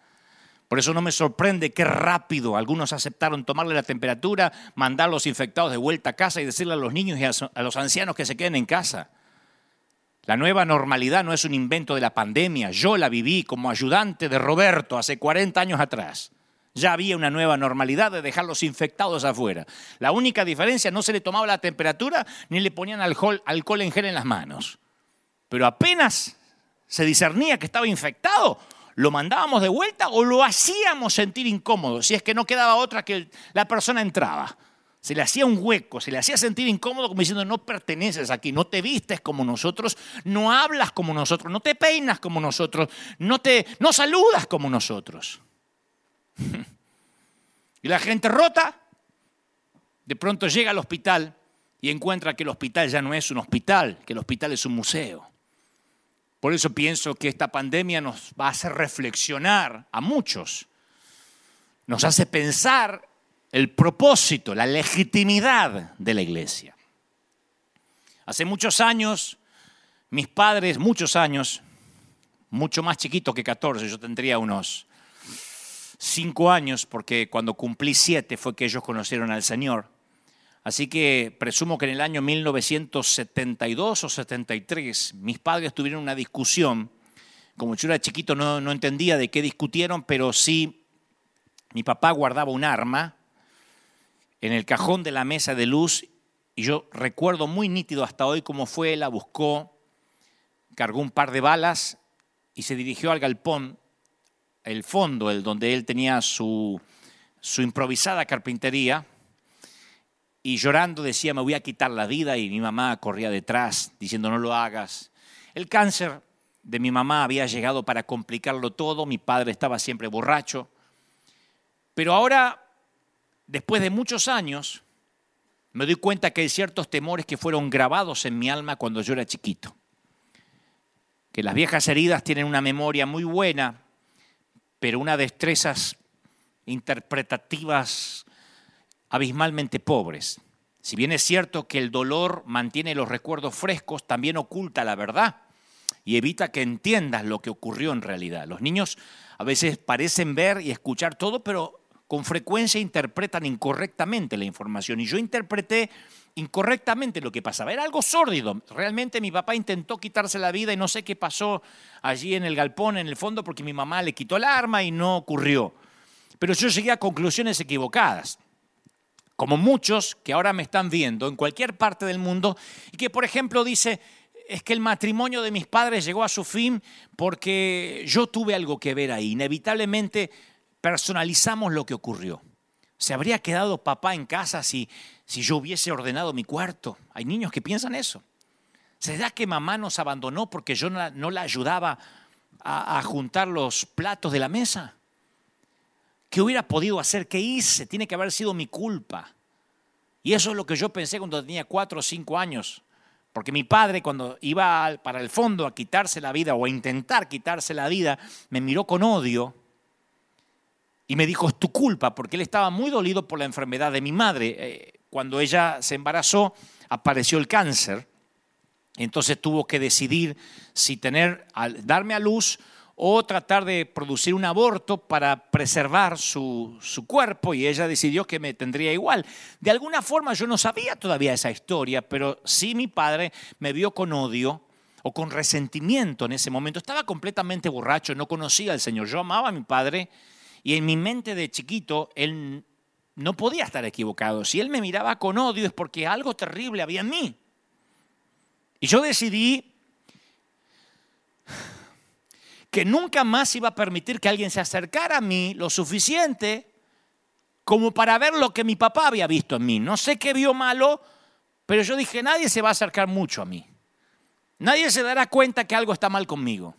Por eso no me sorprende qué rápido algunos aceptaron tomarle la temperatura, mandar a los infectados de vuelta a casa y decirle a los niños y a los ancianos que se queden en casa. La nueva normalidad no es un invento de la pandemia. Yo la viví como ayudante de Roberto hace 40 años atrás. Ya había una nueva normalidad de dejarlos infectados afuera. La única diferencia, no se le tomaba la temperatura ni le ponían alcohol, alcohol en gel en las manos. Pero apenas se discernía que estaba infectado, lo mandábamos de vuelta o lo hacíamos sentir incómodo, si es que no quedaba otra que la persona entraba. Se le hacía un hueco, se le hacía sentir incómodo como diciendo, no perteneces aquí, no te vistes como nosotros, no hablas como nosotros, no te peinas como nosotros, no, te, no saludas como nosotros. y la gente rota, de pronto llega al hospital y encuentra que el hospital ya no es un hospital, que el hospital es un museo. Por eso pienso que esta pandemia nos va a hacer reflexionar a muchos. Nos hace pensar el propósito, la legitimidad de la iglesia. Hace muchos años, mis padres, muchos años, mucho más chiquito que 14, yo tendría unos cinco años, porque cuando cumplí siete fue que ellos conocieron al Señor. Así que presumo que en el año 1972 o 73 mis padres tuvieron una discusión. Como yo era chiquito no, no entendía de qué discutieron, pero sí mi papá guardaba un arma en el cajón de la mesa de luz y yo recuerdo muy nítido hasta hoy cómo fue, la buscó, cargó un par de balas y se dirigió al galpón el fondo, el donde él tenía su, su improvisada carpintería, y llorando decía, me voy a quitar la vida, y mi mamá corría detrás diciendo, no lo hagas. El cáncer de mi mamá había llegado para complicarlo todo, mi padre estaba siempre borracho, pero ahora, después de muchos años, me doy cuenta que hay ciertos temores que fueron grabados en mi alma cuando yo era chiquito. Que las viejas heridas tienen una memoria muy buena, pero unas destrezas interpretativas abismalmente pobres. Si bien es cierto que el dolor mantiene los recuerdos frescos, también oculta la verdad y evita que entiendas lo que ocurrió en realidad. Los niños a veces parecen ver y escuchar todo, pero con frecuencia interpretan incorrectamente la información. Y yo interpreté incorrectamente lo que pasaba. Era algo sórdido. Realmente mi papá intentó quitarse la vida y no sé qué pasó allí en el galpón, en el fondo, porque mi mamá le quitó el arma y no ocurrió. Pero yo llegué a conclusiones equivocadas. Como muchos que ahora me están viendo en cualquier parte del mundo y que, por ejemplo, dice, es que el matrimonio de mis padres llegó a su fin porque yo tuve algo que ver ahí. Inevitablemente personalizamos lo que ocurrió. ¿Se habría quedado papá en casa si, si yo hubiese ordenado mi cuarto? Hay niños que piensan eso. ¿Será que mamá nos abandonó porque yo no la, ayudaba a, a juntar los platos de la mesa? ¿Qué hubiera podido hacer? ¿Qué hice? Tiene que haber sido mi culpa. Y eso es lo que yo pensé cuando tenía cuatro o cinco años. Porque mi padre cuando iba para el fondo a quitarse la vida o a intentar quitarse la vida, me miró con odio y me dijo, es tu culpa, porque él estaba muy dolido por la enfermedad de mi madre. Eh, cuando ella se embarazó, apareció el cáncer. Entonces tuvo que decidir si tener, darme a luz o tratar de producir un aborto para preservar su, su, cuerpo y ella decidió que me tendría igual. De alguna forma yo no sabía todavía esa historia, pero sí mi padre me vio con odio o con resentimiento en ese momento. Estaba completamente borracho, no conocía al Señor. Yo amaba a mi padre y en mi mente de chiquito, él no podía estar equivocado. Si él me miraba con odio es porque algo terrible había en mí. Y yo decidí que nunca más iba a permitir que alguien se acercara a mí lo suficiente como para ver lo que mi papá había visto en mí. No sé qué vio malo, pero yo dije, nadie se va a acercar mucho a mí. Nadie se dará cuenta que algo está mal conmigo.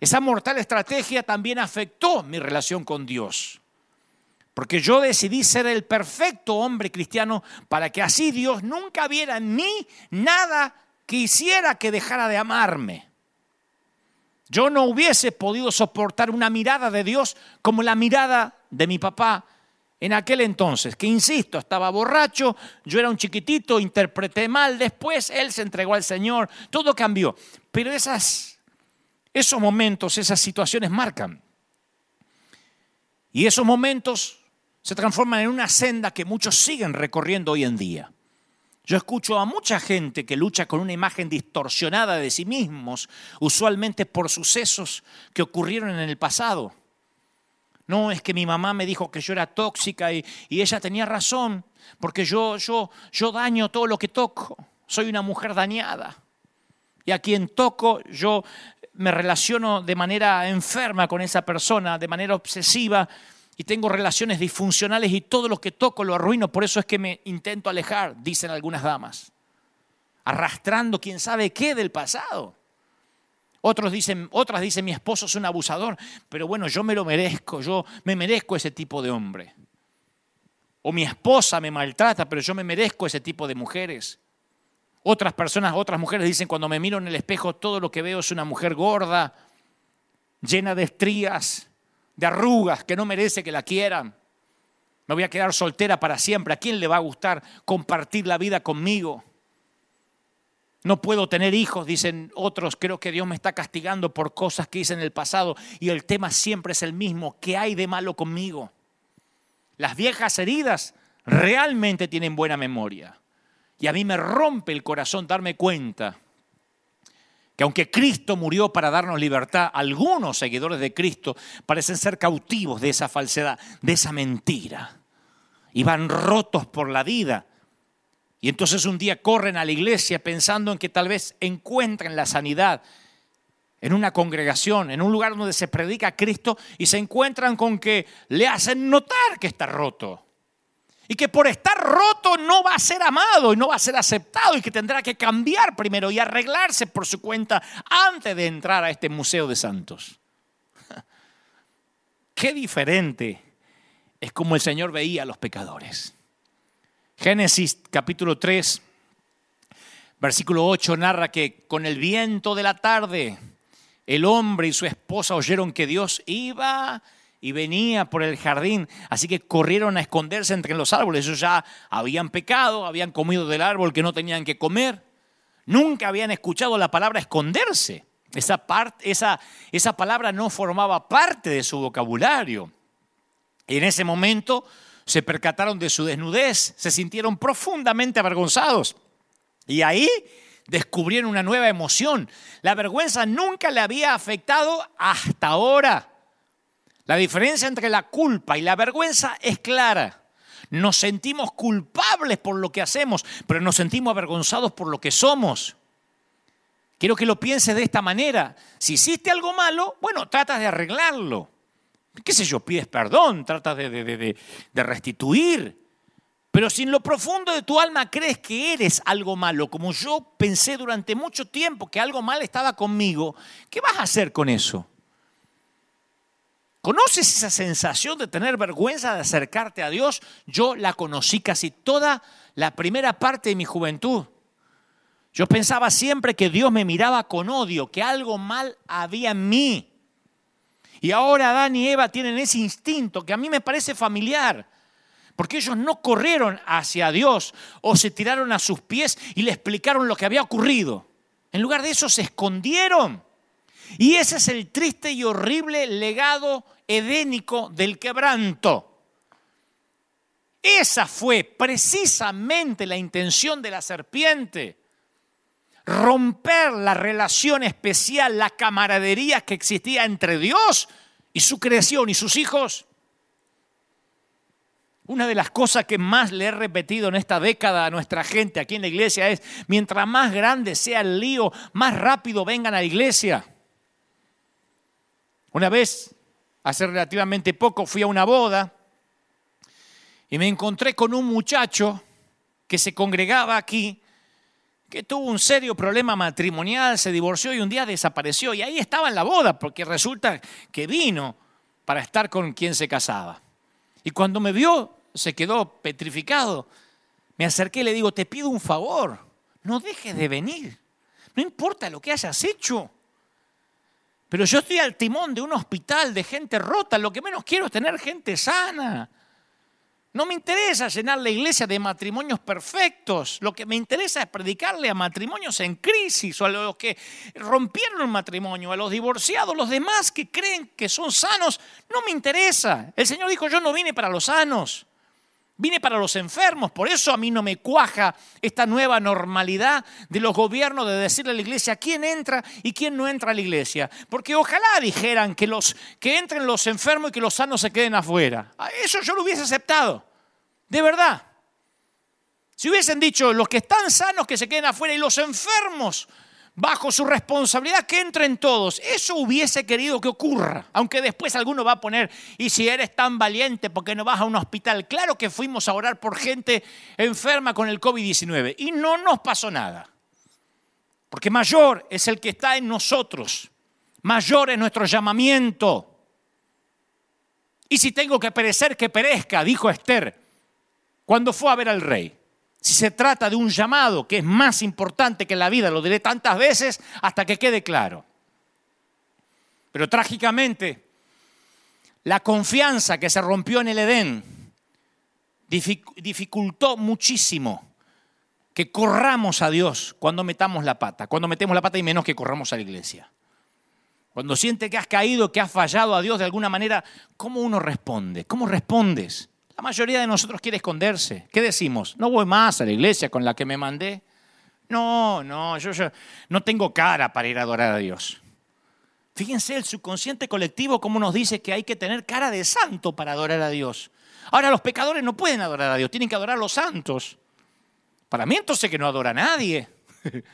Esa mortal estrategia también afectó mi relación con Dios. Porque yo decidí ser el perfecto hombre cristiano para que así Dios nunca viera en mí nada que hiciera que dejara de amarme. Yo no hubiese podido soportar una mirada de Dios como la mirada de mi papá en aquel entonces, que insisto, estaba borracho, yo era un chiquitito, interpreté mal, después él se entregó al Señor, todo cambió. Pero esas esos momentos, esas situaciones marcan. Y esos momentos se transforman en una senda que muchos siguen recorriendo hoy en día. Yo escucho a mucha gente que lucha con una imagen distorsionada de sí mismos, usualmente por sucesos que ocurrieron en el pasado. No, es que mi mamá me dijo que yo era tóxica y, ella tenía razón, porque yo, yo, yo daño todo lo que toco. Soy una mujer dañada. Y a quien toco, yo me relaciono de manera enferma con esa persona, de manera obsesiva, y tengo relaciones disfuncionales y todo lo que toco lo arruino. Por eso es que me intento alejar, dicen algunas damas, arrastrando quién sabe qué del pasado. Otros dicen, otras dicen, mi esposo es un abusador, pero bueno, yo me lo merezco, yo me merezco ese tipo de hombre. O mi esposa me maltrata, pero yo me merezco ese tipo de mujeres. Otras personas, otras mujeres dicen, cuando me miro en el espejo, todo lo que veo es una mujer gorda, llena de estrías, de arrugas, que no merece que la quieran. Me voy a quedar soltera para siempre. ¿A quién le va a gustar compartir la vida conmigo? No puedo tener hijos, dicen otros. Creo que Dios me está castigando por cosas que hice en el pasado. Y el tema siempre es el mismo. ¿Qué hay de malo conmigo? Las viejas heridas realmente tienen buena memoria. Y a mí me rompe el corazón darme cuenta que aunque Cristo murió para darnos libertad, algunos seguidores de Cristo parecen ser cautivos de esa falsedad, de esa mentira. Y van rotos por la vida y entonces un día corren a la iglesia pensando en que tal vez encuentren la sanidad en una congregación, en un lugar donde se predica a Cristo y se encuentran con que le hacen notar que está roto. Y que por estar roto no va a ser amado y no va a ser aceptado y que tendrá que cambiar primero y arreglarse por su cuenta antes de entrar a este museo de santos. Qué diferente es como el Señor veía a los pecadores. Génesis capítulo 3, versículo 8 narra que con el viento de la tarde el hombre y su esposa oyeron que Dios iba y venía por el jardín, así que corrieron a esconderse entre los árboles. Ellos ya habían pecado, habían comido del árbol que no tenían que comer. Nunca habían escuchado la palabra esconderse. Esa, parte, esa, esa palabra no formaba parte de su vocabulario. Y en ese momento se percataron de su desnudez, se sintieron profundamente avergonzados. Y ahí descubrieron una nueva emoción. La vergüenza nunca le había afectado hasta ahora. La diferencia entre la culpa y la vergüenza es clara. Nos sentimos culpables por lo que hacemos, pero nos sentimos avergonzados por lo que somos. Quiero que lo pienses de esta manera. Si hiciste algo malo, bueno, tratas de arreglarlo qué sé yo, pides perdón, tratas de, restituir. Pero si en lo profundo de tu alma crees que eres algo malo, como yo pensé durante mucho tiempo que algo mal estaba conmigo, ¿qué vas a hacer con eso? ¿Conoces esa sensación de tener vergüenza de acercarte a Dios? Yo la conocí casi toda la primera parte de mi juventud. Yo pensaba siempre que Dios me miraba con odio, que algo mal había en mí. Y ahora Adán y Eva tienen ese instinto que a mí me parece familiar. Porque ellos no corrieron hacia Dios o se tiraron a sus pies y le explicaron lo que había ocurrido. En lugar de eso se escondieron. Y ese es el triste y horrible legado edénico del quebranto. Esa fue precisamente la intención de la serpiente romper la relación especial, la camaradería que existía entre Dios y su creación y sus hijos. Una de las cosas que más le he repetido en esta década a nuestra gente aquí en la iglesia es, mientras más grande sea el lío, más rápido vengan a la iglesia. Una vez, hace relativamente poco, fui a una boda y me encontré con un muchacho que se congregaba aquí que tuvo un serio problema matrimonial, se divorció y un día desapareció. Y ahí estaba en la boda, porque resulta que vino para estar con quien se casaba. Y cuando me vio, se quedó petrificado. Me acerqué y le digo, te pido un favor, no dejes de venir. No importa lo que hayas hecho. Pero yo estoy al timón de un hospital de gente rota. Lo que menos quiero es tener gente sana. No me interesa llenar la iglesia de matrimonios perfectos. Lo que me interesa es predicarle a matrimonios en crisis o a los que rompieron el matrimonio, a los divorciados, los demás que creen que son sanos. No me interesa. El Señor dijo, yo no vine para los sanos. Vine para los enfermos, por eso a mí no me cuaja esta nueva normalidad de los gobiernos de decirle a la iglesia quién entra y quién no entra a la iglesia. Porque ojalá dijeran que, los, que entren los enfermos y que los sanos se queden afuera. Eso yo lo hubiese aceptado, de verdad. Si hubiesen dicho los que están sanos que se queden afuera y los enfermos bajo su responsabilidad que entren todos. Eso hubiese querido que ocurra, aunque después alguno va a poner, y si eres tan valiente, ¿por qué no vas a un hospital? Claro que fuimos a orar por gente enferma con el COVID-19 y no nos pasó nada. Porque mayor es el que está en nosotros, mayor es nuestro llamamiento. Y si tengo que perecer, que perezca, dijo Esther cuando fue a ver al rey. Si se trata de un llamado que es más importante que la vida, lo diré tantas veces hasta que quede claro. Pero trágicamente, la confianza que se rompió en el Edén dificultó muchísimo que corramos a Dios cuando metamos la pata. Cuando metemos la pata y menos que corramos a la iglesia. Cuando siente que has caído, que has fallado a Dios de alguna manera, ¿cómo uno responde? ¿Cómo respondes? La mayoría de nosotros quiere esconderse. ¿Qué decimos? No voy más a la iglesia con la que me mandé. No, no, yo, no tengo cara para ir a adorar a Dios. Fíjense el subconsciente colectivo cómo nos dice que hay que tener cara de santo para adorar a Dios. Ahora los pecadores no pueden adorar a Dios, tienen que adorar a los santos. Para mí entonces que no adora a nadie.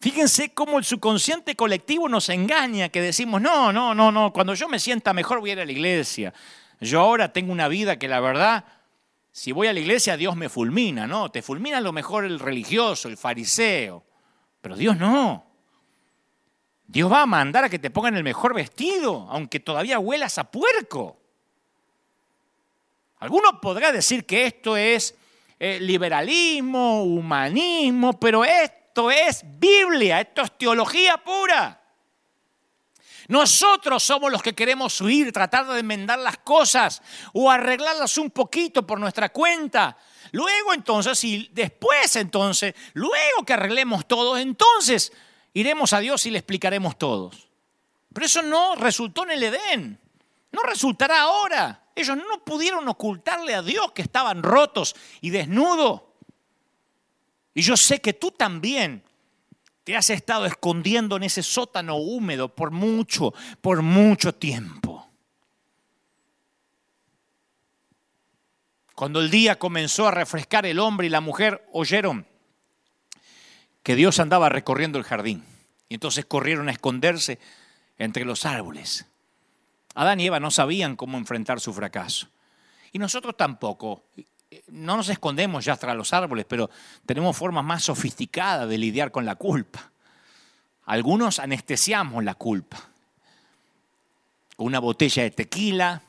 Fíjense cómo el subconsciente colectivo nos engaña, que decimos, no, no, no, no, cuando yo me sienta mejor voy a ir a la iglesia. Yo ahora tengo una vida que la verdad, si voy a la iglesia, Dios me fulmina, ¿no? Te fulmina lo mejor el religioso, el fariseo, pero Dios no. Dios va a mandar a que te pongan el mejor vestido, aunque todavía huelas a puerco. Alguno podrá decir que esto es eh, liberalismo, humanismo, pero esto es Biblia, esto es teología pura. Nosotros somos los que queremos huir, tratar de enmendar las cosas o arreglarlas un poquito por nuestra cuenta. Luego entonces, y después entonces, luego que arreglemos todo, entonces iremos a Dios y le explicaremos todos. Pero eso no resultó en el Edén, no resultará ahora. Ellos no pudieron ocultarle a Dios que estaban rotos y desnudos. Y yo sé que tú también te has estado escondiendo en ese sótano húmedo por mucho, por mucho tiempo. Cuando el día comenzó a refrescar, el hombre y la mujer oyeron que Dios andaba recorriendo el jardín. Y entonces corrieron a esconderse entre los árboles. Adán y Eva no sabían cómo enfrentar su fracaso. Y nosotros tampoco no nos escondemos ya tras los árboles, pero tenemos formas más sofisticadas de lidiar con la culpa. Algunos anestesiamos la culpa. Con una botella de tequila,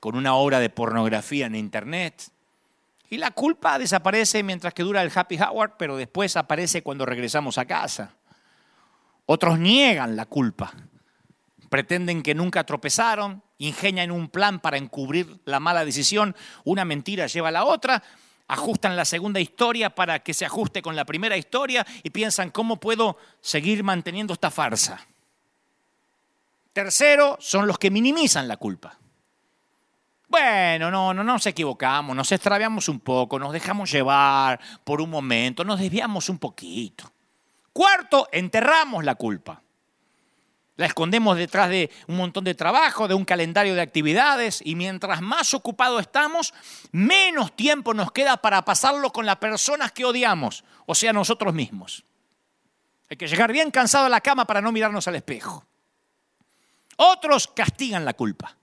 con una obra de pornografía en internet. Y la culpa desaparece mientras que dura el happy hour, pero después aparece cuando regresamos a casa. Otros niegan la culpa. Pretenden que nunca tropezaron, ingenian un plan para encubrir la mala decisión, una mentira lleva a la otra, ajustan la segunda historia para que se ajuste con la primera historia y piensan cómo puedo seguir manteniendo esta farsa. Tercero, son los que minimizan la culpa. Bueno, no, no nos equivocamos, nos extraviamos un poco, nos dejamos llevar por un momento, nos desviamos un poquito. Cuarto, enterramos la culpa. La escondemos detrás de un montón de trabajo, de un calendario de actividades y mientras más ocupado estamos, menos tiempo nos queda para pasarlo con las personas que odiamos, o sea, nosotros mismos. Hay que llegar bien cansado a la cama para no mirarnos al espejo. Otros castigan la culpa.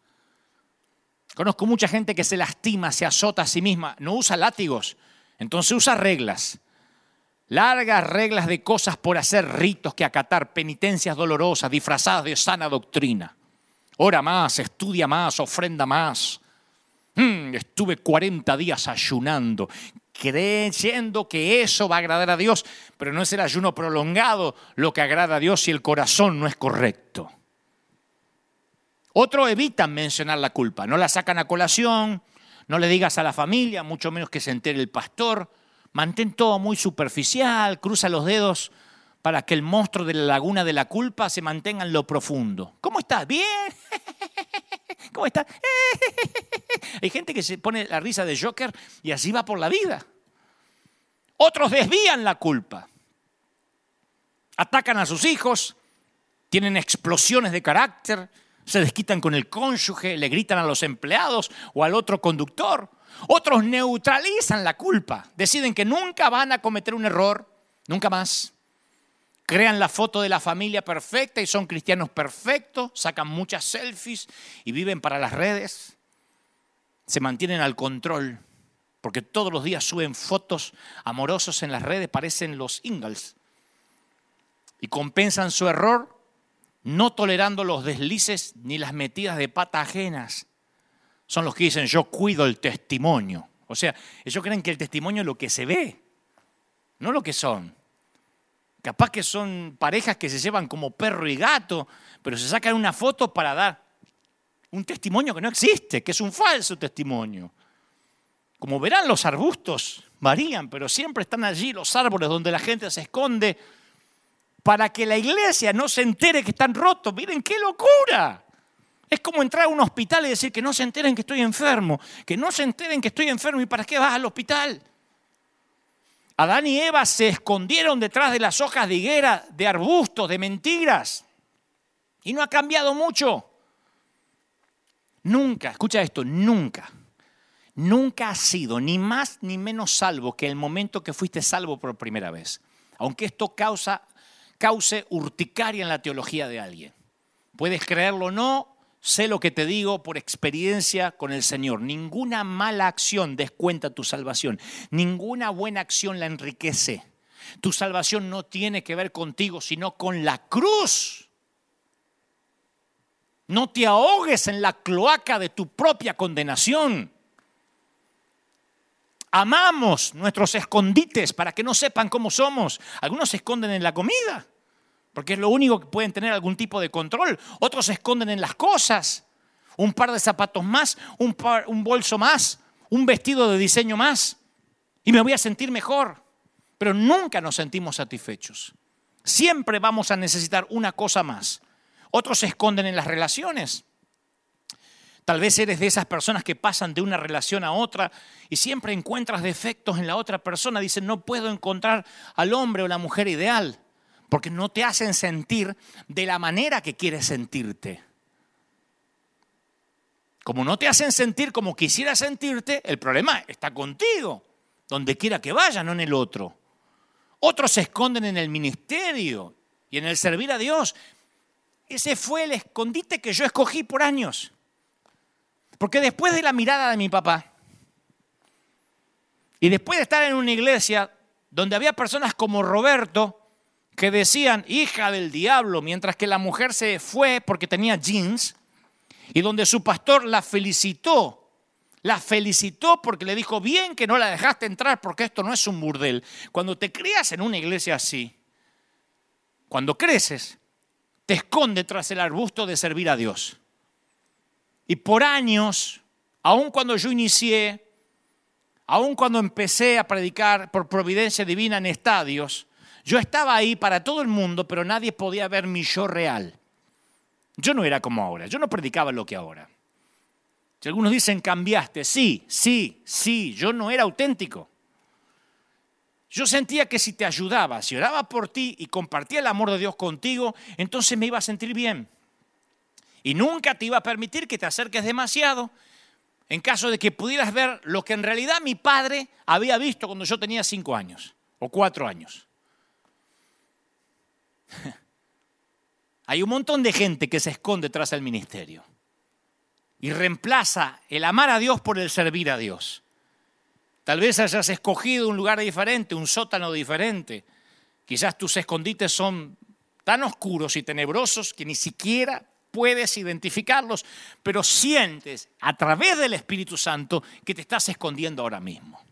Conozco mucha gente que se lastima, se azota a sí misma, no usa látigos, entonces usa reglas largas reglas de cosas por hacer, ritos que acatar, penitencias dolorosas, disfrazadas de sana doctrina. Ora más, estudia más, ofrenda más. Hmm, estuve 40 días ayunando, creyendo que eso va a agradar a Dios, pero no es el ayuno prolongado lo que agrada a Dios si el corazón no es correcto. Otros evitan mencionar la culpa, no la sacan a colación, no le digas a la familia, mucho menos que se entere el pastor. Mantén todo muy superficial, cruza los dedos para que el monstruo de la laguna de la culpa se mantenga en lo profundo. ¿Cómo estás? ¿Bien? ¿Cómo está? Hay gente que se pone la risa de Joker y así va por la vida. Otros desvían la culpa. Atacan a sus hijos, tienen explosiones de carácter, se desquitan con el cónyuge, le gritan a los empleados o al otro conductor. Otros neutralizan la culpa, deciden que nunca van a cometer un error, nunca más. Crean la foto de la familia perfecta y son cristianos perfectos, sacan muchas selfies y viven para las redes. Se mantienen al control, porque todos los días suben fotos amorosos en las redes, parecen los Ingalls. Y compensan su error no tolerando los deslices ni las metidas de pata ajenas. Son los que dicen, yo cuido el testimonio. O sea, ellos creen que el testimonio es lo que se ve, no lo que son. Capaz que son parejas que se llevan como perro y gato, pero se sacan una foto para dar un testimonio que no existe, que es un falso testimonio. Como verán, los arbustos varían, pero siempre están allí los árboles donde la gente se esconde para que la iglesia no se entere que están rotos. Miren qué locura. Es como entrar a un hospital y decir que no se enteren que estoy enfermo, que no se enteren que estoy enfermo y para qué vas al hospital. Adán y Eva se escondieron detrás de las hojas de higuera, de arbustos, de mentiras. Y no ha cambiado mucho. Nunca, escucha esto, nunca, nunca has sido ni más ni menos salvo que el momento que fuiste salvo por primera vez. Aunque esto cause urticaria en la teología de alguien. Puedes creerlo o no, sé lo que te digo por experiencia con el Señor. Ninguna mala acción descuenta tu salvación. Ninguna buena acción la enriquece. Tu salvación no tiene que ver contigo, sino con la cruz. No te ahogues en la cloaca de tu propia condenación. Amamos nuestros escondites para que no sepan cómo somos. Algunos se esconden en la comida, porque es lo único que pueden tener algún tipo de control. Otros se esconden en las cosas. Un par de zapatos más, un, bolso más, un vestido de diseño más. Y me voy a sentir mejor. Pero nunca nos sentimos satisfechos. Siempre vamos a necesitar una cosa más. Otros se esconden en las relaciones. Tal vez eres de esas personas que pasan de una relación a otra y siempre encuentras defectos en la otra persona. Dicen, no puedo encontrar al hombre o la mujer ideal, porque no te hacen sentir de la manera que quieres sentirte. Como no te hacen sentir como quisieras sentirte, el problema está contigo, donde quiera que vaya, no en el otro. Otros se esconden en el ministerio y en el servir a Dios. Ese fue el escondite que yo escogí por años. Porque después de la mirada de mi papá, y después de estar en una iglesia donde había personas como Roberto que decían hija del diablo, mientras que la mujer se fue porque tenía jeans, y donde su pastor la felicitó, la felicitó porque le dijo, bien que no la dejaste entrar porque esto no es un burdel. Cuando te crías en una iglesia así, cuando creces, te esconde tras el arbusto de servir a Dios. Y por años, aun cuando yo inicié, aun cuando empecé a predicar por providencia divina en estadios, yo estaba ahí para todo el mundo, pero nadie podía ver mi yo real. Yo no era como ahora, yo no predicaba lo que ahora. Si algunos dicen cambiaste, sí, sí, sí, yo no era auténtico. Yo sentía que si te ayudaba, si oraba por ti y compartía el amor de Dios contigo, entonces me iba a sentir bien. Y nunca te iba a permitir que te acerques demasiado en caso de que pudieras ver lo que en realidad mi padre había visto cuando yo tenía cinco años o cuatro años. Hay un montón de gente que se esconde tras el ministerio y reemplaza el amar a Dios por el servir a Dios. Tal vez hayas escogido un lugar diferente, un sótano diferente. Quizás tus escondites son tan oscuros y tenebrosos que ni siquiera puedes identificarlos, pero sientes a través del Espíritu Santo que te estás escondiendo ahora mismo.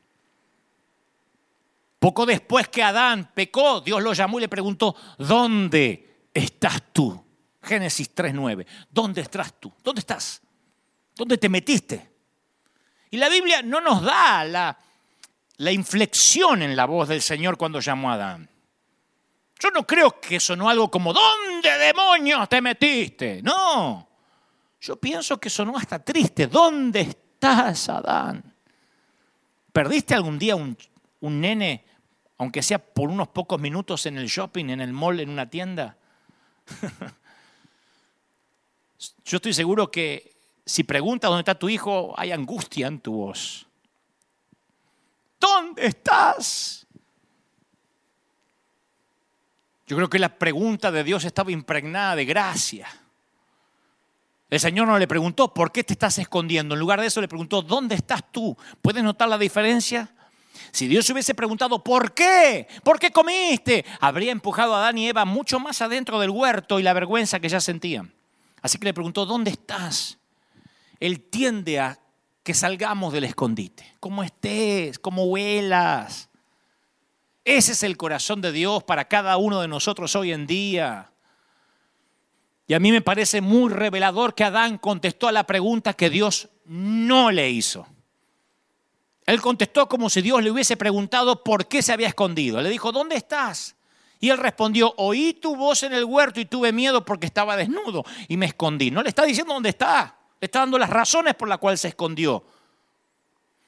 Poco después que Adán pecó, Dios lo llamó y le preguntó, ¿dónde estás tú? Génesis 3.9, ¿dónde estás tú? ¿Dónde estás? ¿Dónde te metiste? Y la Biblia no nos da la, inflexión en la voz del Señor cuando llamó a Adán. Yo no creo que sonó algo como, ¿dónde demonios te metiste? No. Yo pienso que sonó hasta triste. ¿Dónde estás, Adán? ¿Perdiste algún día un nene, aunque sea por unos pocos minutos en el shopping, en el mall, en una tienda? Yo estoy seguro que si preguntas dónde está tu hijo, hay angustia en tu voz. ¿Dónde estás? Yo creo que la pregunta de Dios estaba impregnada de gracia. El Señor no le preguntó, ¿por qué te estás escondiendo? En lugar de eso le preguntó, ¿dónde estás tú? ¿Puedes notar la diferencia? Si Dios hubiese preguntado, ¿por qué? ¿Por qué comiste? Habría empujado a Adán y Eva mucho más adentro del huerto y la vergüenza que ya sentían. Así que le preguntó, ¿dónde estás? Él tiende a que salgamos del escondite. ¿Cómo estés? ¿Cómo huelas? Ese es el corazón de Dios para cada uno de nosotros hoy en día. Y a mí me parece muy revelador que Adán contestó a la pregunta que Dios no le hizo. Él contestó como si Dios le hubiese preguntado por qué se había escondido. Le dijo, ¿dónde estás? Y él respondió, oí tu voz en el huerto y tuve miedo porque estaba desnudo y me escondí. No le está diciendo dónde está, le está dando las razones por las cuales se escondió.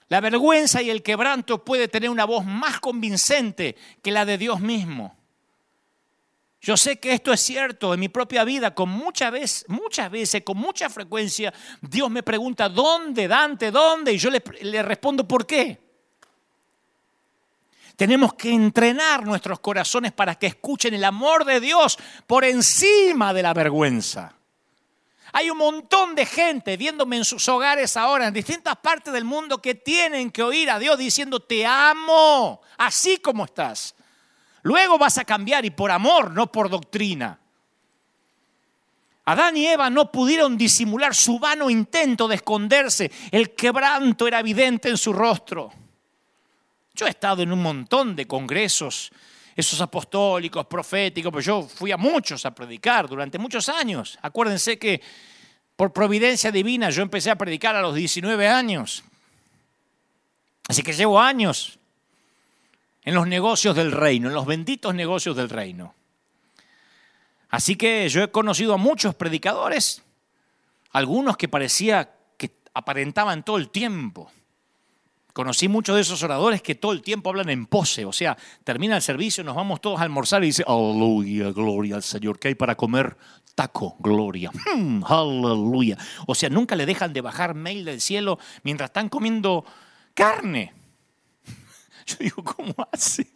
La vergüenza y el quebranto puede tener una voz más convincente que la de Dios mismo. Yo sé que esto es cierto en mi propia vida, con muchas veces, muchas veces, con mucha frecuencia, Dios me pregunta, ¿dónde, Dante, dónde? Y yo le, le respondo, ¿por qué? Tenemos que entrenar nuestros corazones para que escuchen el amor de Dios por encima de la vergüenza. Hay un montón de gente viéndome en sus hogares ahora, en distintas partes del mundo, que tienen que oír a Dios diciendo, te amo, así como estás. Luego vas a cambiar y por amor, no por doctrina. Adán y Eva no pudieron disimular su vano intento de esconderse. El quebranto era evidente en su rostro. Yo he estado en un montón de congresos, esos apostólicos, proféticos, pero yo fui a muchos a predicar durante muchos años. Acuérdense que por providencia divina yo empecé a predicar a los 19 años. Así que llevo años en los negocios del reino, en los benditos negocios del reino. Así que yo he conocido a muchos predicadores, algunos que parecía que aparentaban todo el tiempo. Conocí muchos de esos oradores que todo el tiempo hablan en pose, o sea, termina el servicio, nos vamos todos a almorzar y dice, aleluya, gloria al Señor, ¿qué hay para comer? Taco, gloria, hmm, aleluya. O sea, nunca le dejan de bajar mail del cielo mientras están comiendo carne. Yo digo, ¿cómo hace?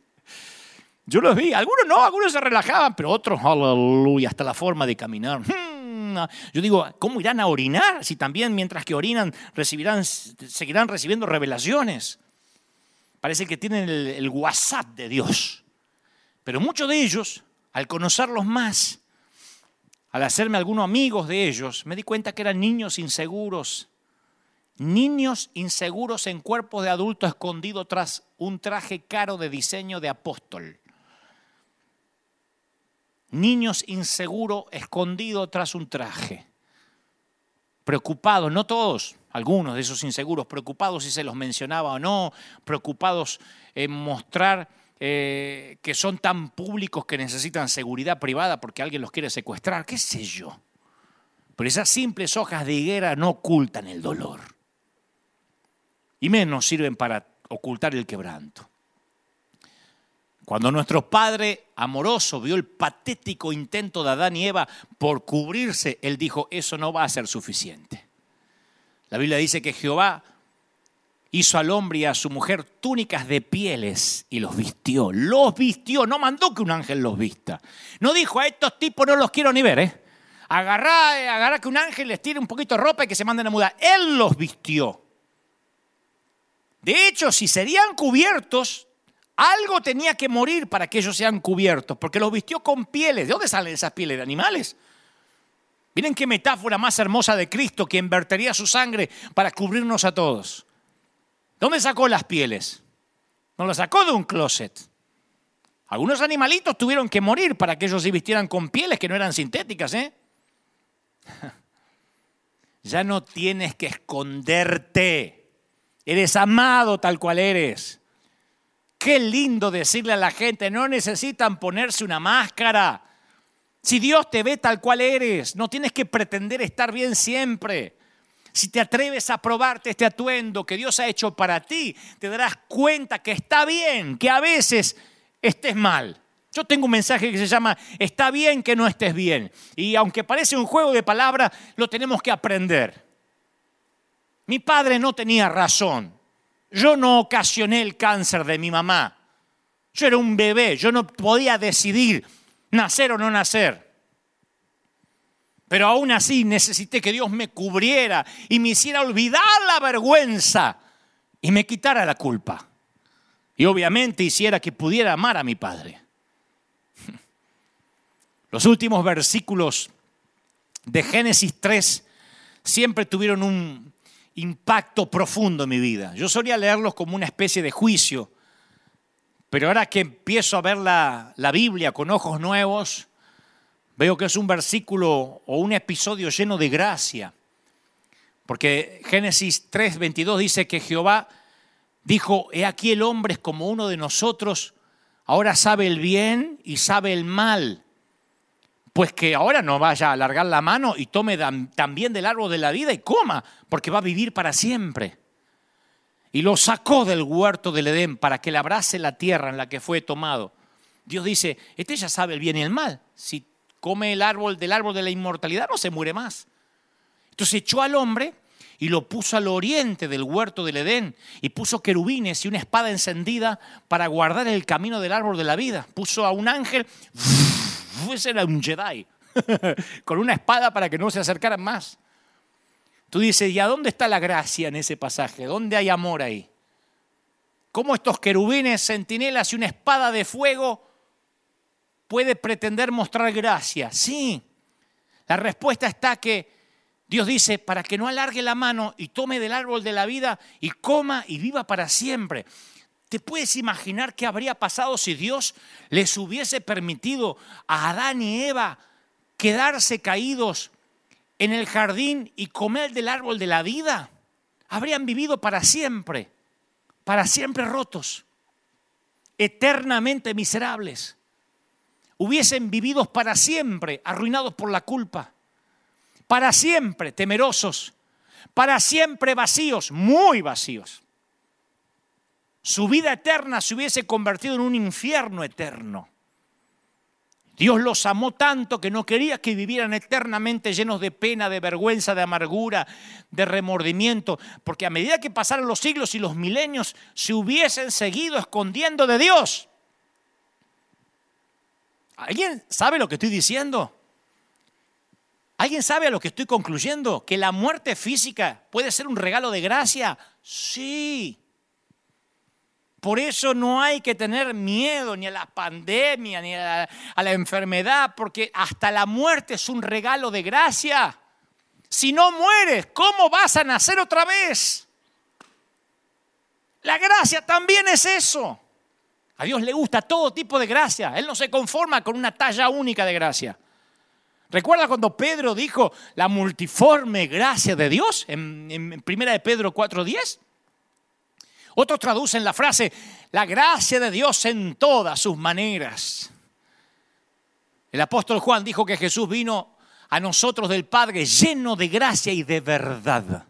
Yo los vi, algunos no, algunos se relajaban, pero otros, aleluya, hasta la forma de caminar. Hmm, yo digo, ¿cómo irán a orinar si también mientras que orinan recibirán, seguirán recibiendo revelaciones? Parece que tienen el, el WhatsApp de Dios. Pero muchos de ellos, al conocerlos más, al hacerme algunos amigos de ellos, me di cuenta que eran niños inseguros. Niños inseguros en cuerpos de adulto escondidos tras un traje caro de diseño de apóstol niños inseguros escondidos tras un traje, preocupados, no todos, algunos de esos inseguros, preocupados si se los mencionaba o no, preocupados en mostrar eh, que son tan públicos que necesitan seguridad privada porque alguien los quiere secuestrar, qué sé yo. Pero esas simples hojas de higuera no ocultan el dolor. Y menos sirven para ocultar el quebranto. Cuando nuestro Padre amoroso vio el patético intento de Adán y Eva por cubrirse, Él dijo, eso no va a ser suficiente. La Biblia dice que Jehová hizo al hombre y a su mujer túnicas de pieles y los vistió. Los vistió, no mandó que un ángel los vista. No dijo, a estos tipos no los quiero ni ver, ¿eh? Agarrá, agarrá que un ángel les tire un poquito de ropa y que se manden a mudar. Él los vistió. De hecho, si serían cubiertos, algo tenía que morir para que ellos sean cubiertos, porque los vistió con pieles. ¿De dónde salen esas pieles? ¿De animales? Miren qué metáfora más hermosa de Cristo, que invertiría su sangre para cubrirnos a todos. ¿Dónde sacó las pieles? No las sacó de un closet. Algunos animalitos tuvieron que morir para que ellos se vistieran con pieles que no eran sintéticas, ¿eh? Ya no tienes que esconderte. Eres amado tal cual eres. Qué lindo decirle a la gente, no necesitan ponerse una máscara. Si Dios te ve tal cual eres, no tienes que pretender estar bien siempre. Si te atreves a probarte este atuendo que Dios ha hecho para ti, te darás cuenta que está bien, que a veces estés mal. Yo tengo un mensaje que se llama, está bien que no estés bien. Y aunque parece un juego de palabras, lo tenemos que aprender. Mi padre no tenía razón. Yo no ocasioné el cáncer de mi mamá. Yo era un bebé, yo no podía decidir nacer o no nacer. Pero aún así necesité que Dios me cubriera y me hiciera olvidar la vergüenza y me quitara la culpa. Y obviamente hiciera que pudiera amar a mi padre. Los últimos versículos de Génesis 3 siempre tuvieron un impacto profundo en mi vida. Yo solía leerlos como una especie de juicio, pero ahora que empiezo a ver la, Biblia con ojos nuevos, veo que es un versículo o un episodio lleno de gracia. Porque Génesis 3:22 dice que Jehová dijo, he aquí el hombre es como uno de nosotros, ahora sabe el bien y sabe el mal. Pues que ahora no vaya a alargar la mano y tome también del árbol de la vida y coma, porque va a vivir para siempre. Y lo sacó del huerto del Edén para que le abrace la tierra en la que fue tomado. Dios dice, este ya sabe el bien y el mal. Si come el árbol del árbol de la inmortalidad, no se muere más. Entonces echó al hombre y lo puso al oriente del huerto del Edén y puso querubines y una espada encendida para guardar el camino del árbol de la vida. Puso a un ángel, ese era un Jedi, con una espada para que no se acercaran más. Tú dices, ¿y a dónde está la gracia en ese pasaje? ¿Dónde hay amor ahí? ¿Cómo estos querubines, centinelas y una espada de fuego puede pretender mostrar gracia? Sí. La respuesta está que Dios dice, para que no alargue la mano y tome del árbol de la vida y coma y viva para siempre. ¿Te puedes imaginar qué habría pasado si Dios les hubiese permitido a Adán y Eva quedarse caídos en el jardín y comer del árbol de la vida? Habrían vivido para siempre, para siempre rotos, eternamente miserables. Hubiesen vivido para siempre arruinados por la culpa para siempre temerosos, para siempre vacíos, muy vacíos. Su vida eterna se hubiese convertido en un infierno eterno. Dios los amó tanto que no quería que vivieran eternamente llenos de pena, de vergüenza, de amargura, de remordimiento, porque a medida que pasaron los siglos y los milenios, se hubiesen seguido escondiendo de Dios. ¿Alguien sabe lo que estoy diciendo? ¿Alguien sabe a lo que estoy concluyendo? ¿Que la muerte física puede ser un regalo de gracia? Sí. Por eso no hay que tener miedo ni a la pandemia, ni a la, enfermedad, porque hasta la muerte es un regalo de gracia. Si no mueres, ¿cómo vas a nacer otra vez? La gracia también es eso. A Dios le gusta todo tipo de gracia. Él no se conforma con una talla única de gracia. ¿Recuerda cuando Pedro dijo la multiforme gracia de Dios en, primera de Pedro 4.10? Otros traducen la frase, la gracia de Dios en todas sus maneras. El apóstol Juan dijo que Jesús vino a nosotros del Padre lleno de gracia y de verdad.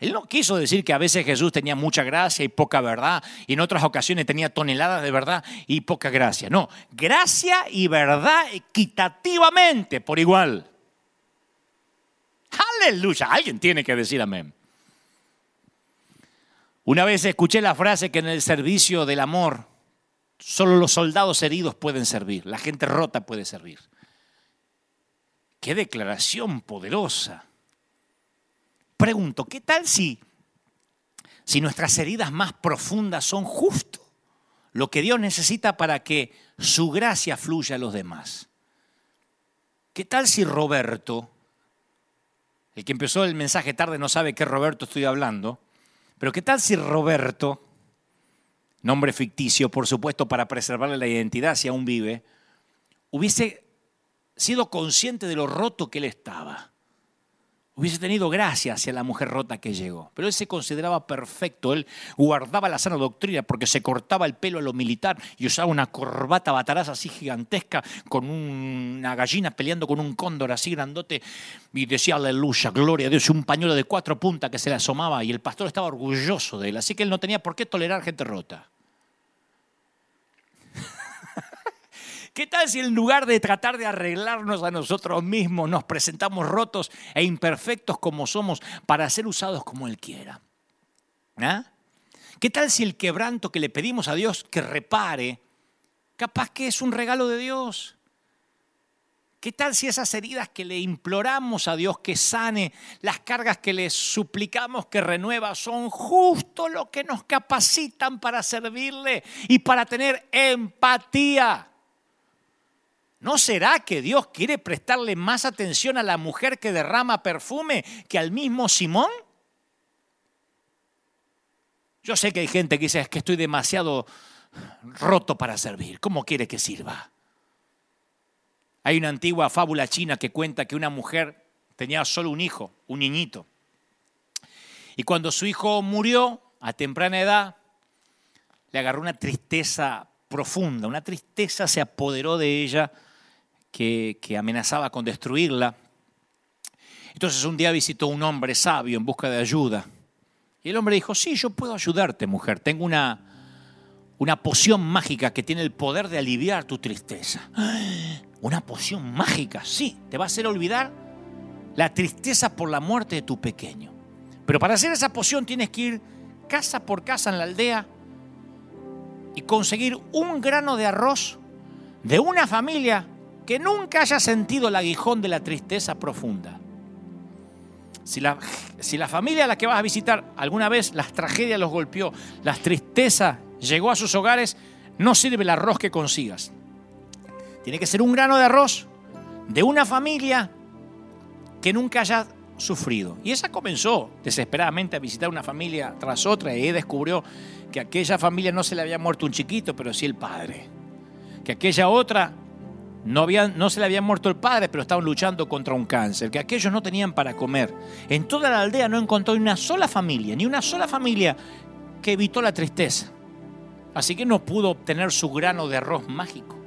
Él no quiso decir que a veces Jesús tenía mucha gracia y poca verdad, y en otras ocasiones tenía toneladas de verdad y poca gracia. No, gracia y verdad equitativamente, por igual. Aleluya, alguien tiene que decir amén. Una vez escuché la frase que en el servicio del amor solo los soldados heridos pueden servir, la gente rota puede servir. Qué declaración poderosa. Pregunto, ¿qué tal si, si nuestras heridas más profundas son justo lo que Dios necesita para que su gracia fluya a los demás? ¿Qué tal si Roberto, el que empezó el mensaje tarde no sabe qué Roberto estoy hablando, pero qué tal si Roberto, nombre ficticio por supuesto para preservarle la identidad si aún vive, hubiese sido consciente de lo roto que él estaba? Hubiese tenido gracia hacia la mujer rota que llegó. Pero él se consideraba perfecto, él guardaba la sana doctrina porque se cortaba el pelo a lo militar y usaba una corbata bataraza así gigantesca con una gallina peleando con un cóndor así grandote y decía aleluya, gloria a Dios, y un pañuelo de cuatro puntas que se le asomaba y el pastor estaba orgulloso de él, así que él no tenía por qué tolerar gente rota. ¿Qué tal si en lugar de tratar de arreglarnos a nosotros mismos, nos presentamos rotos e imperfectos como somos para ser usados como Él quiera? ¿Ah? ¿Qué tal si el quebranto que le pedimos a Dios que repare, capaz que es un regalo de Dios? ¿Qué tal si esas heridas que le imploramos a Dios que sane, las cargas que le suplicamos que renueva, son justo lo que nos capacitan para servirle y para tener empatía? ¿No será que Dios quiere prestarle más atención a la mujer que derrama perfume que al mismo Simón? Yo sé que hay gente que dice, es que estoy demasiado roto para servir. ¿Cómo quiere que sirva? Hay una antigua fábula china que cuenta que una mujer tenía solo un hijo, un niñito. Y cuando su hijo murió a temprana edad, le agarró una tristeza profunda, una tristeza se apoderó de ella que, amenazaba con destruirla. Entonces un día visitó un hombre sabio en busca de ayuda. Y el hombre dijo, sí, yo puedo ayudarte, mujer. Tengo una, una poción mágica que tiene el poder de aliviar tu tristeza. Una poción mágica, sí, te va a hacer olvidar la tristeza por la muerte de tu pequeño. Pero para hacer esa poción tienes que ir casa por casa en la aldea y conseguir un grano de arroz de una familia que nunca haya sentido el aguijón de la tristeza profunda. Si la, si la familia a la que vas a visitar alguna vez las tragedias los golpeó, las tristezas llegó a sus hogares, no sirve el arroz que consigas. Tiene que ser un grano de arroz de una familia que nunca haya sufrido. Y esa comenzó desesperadamente a visitar una familia tras otra y descubrió que aquella familia no se le había muerto un chiquito, pero sí el padre. Que aquella otra no, no se le había muerto el padre, pero estaban luchando contra un cáncer, que aquellos no tenían para comer. En toda la aldea no encontró ni una sola familia, ni una sola familia que evitó la tristeza. Así que no pudo obtener su grano de arroz mágico.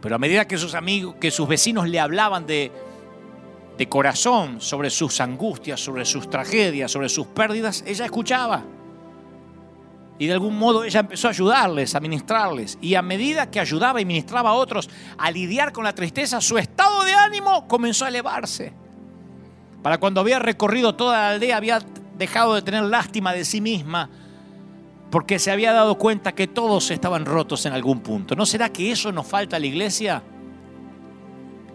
Pero a medida que sus amigos, que sus vecinos le hablaban de, de corazón sobre sus angustias, sobre sus tragedias, sobre sus pérdidas, ella escuchaba. Y de algún modo ella empezó a ayudarles, a ministrarles. Y a medida que ayudaba y ministraba a otros a lidiar con la tristeza, su estado de ánimo comenzó a elevarse. Para cuando había recorrido toda la aldea, había dejado de tener lástima de sí misma, porque se había dado cuenta que todos estaban rotos en algún punto. ¿No será que eso nos falta a la iglesia?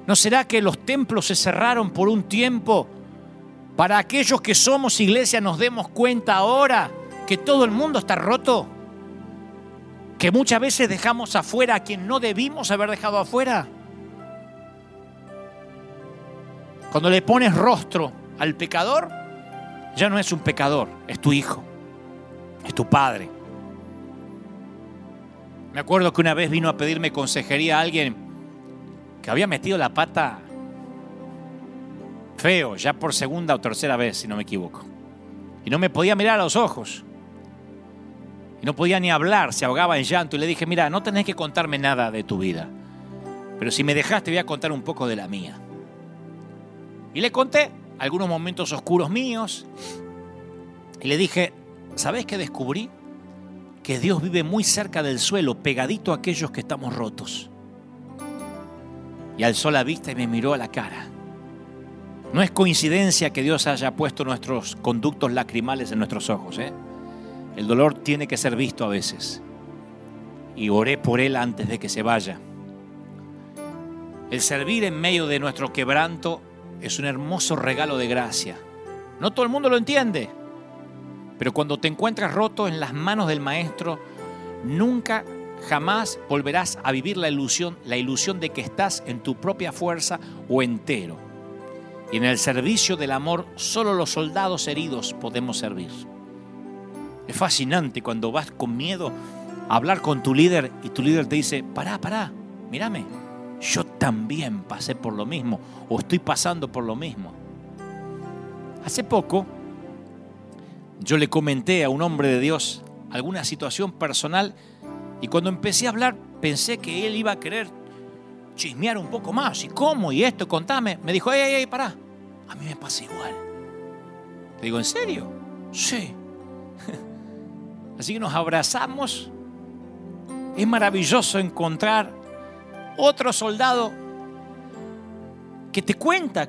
¿No será que los templos se cerraron por un tiempo para aquellos que somos iglesia nos demos cuenta ahora? Que todo el mundo está roto, que muchas veces dejamos afuera a quien no debimos haber dejado afuera. Cuando le pones rostro al pecador, ya no es un pecador, es tu hijo, es tu padre. Me acuerdo que una vez vino a pedirme consejería a alguien que había metido la pata feo, ya por segunda o tercera vez, si no me equivoco. Y no me podía mirar a los ojos no podía ni hablar, se ahogaba en llanto y le dije, mira, no tenés que contarme nada de tu vida, pero si me dejaste voy a contar un poco de la mía. Y le conté algunos momentos oscuros míos y le dije, ¿sabés qué descubrí? Que Dios vive muy cerca del suelo, pegadito a aquellos que estamos rotos. Y alzó la vista y me miró a la cara. No es coincidencia que Dios haya puesto nuestros conductos lacrimales en nuestros ojos, ¿eh? El dolor tiene que ser visto a veces. Y oré por él antes de que se vaya. El servir en medio de nuestro quebranto es un hermoso regalo de gracia. No todo el mundo lo entiende, pero cuando te encuentras roto en las manos del Maestro, nunca jamás volverás a vivir la ilusión, la ilusión de que estás en tu propia fuerza o entero. Y en el servicio del amor, solo los soldados heridos podemos servir. Es fascinante cuando vas con miedo a hablar con tu líder y tu líder te dice, pará, pará, mírame, yo también pasé por lo mismo o estoy pasando por lo mismo. Hace poco yo le comenté a un hombre de Dios alguna situación personal y cuando empecé a hablar pensé que él iba a querer chismear un poco más. ¿Y cómo? ¿Y esto? Contame. Me dijo, ey, ey, pará. A mí me pasa igual. Le digo, ¿en serio? Sí. Así que nos abrazamos. Es maravilloso encontrar otro soldado que te cuenta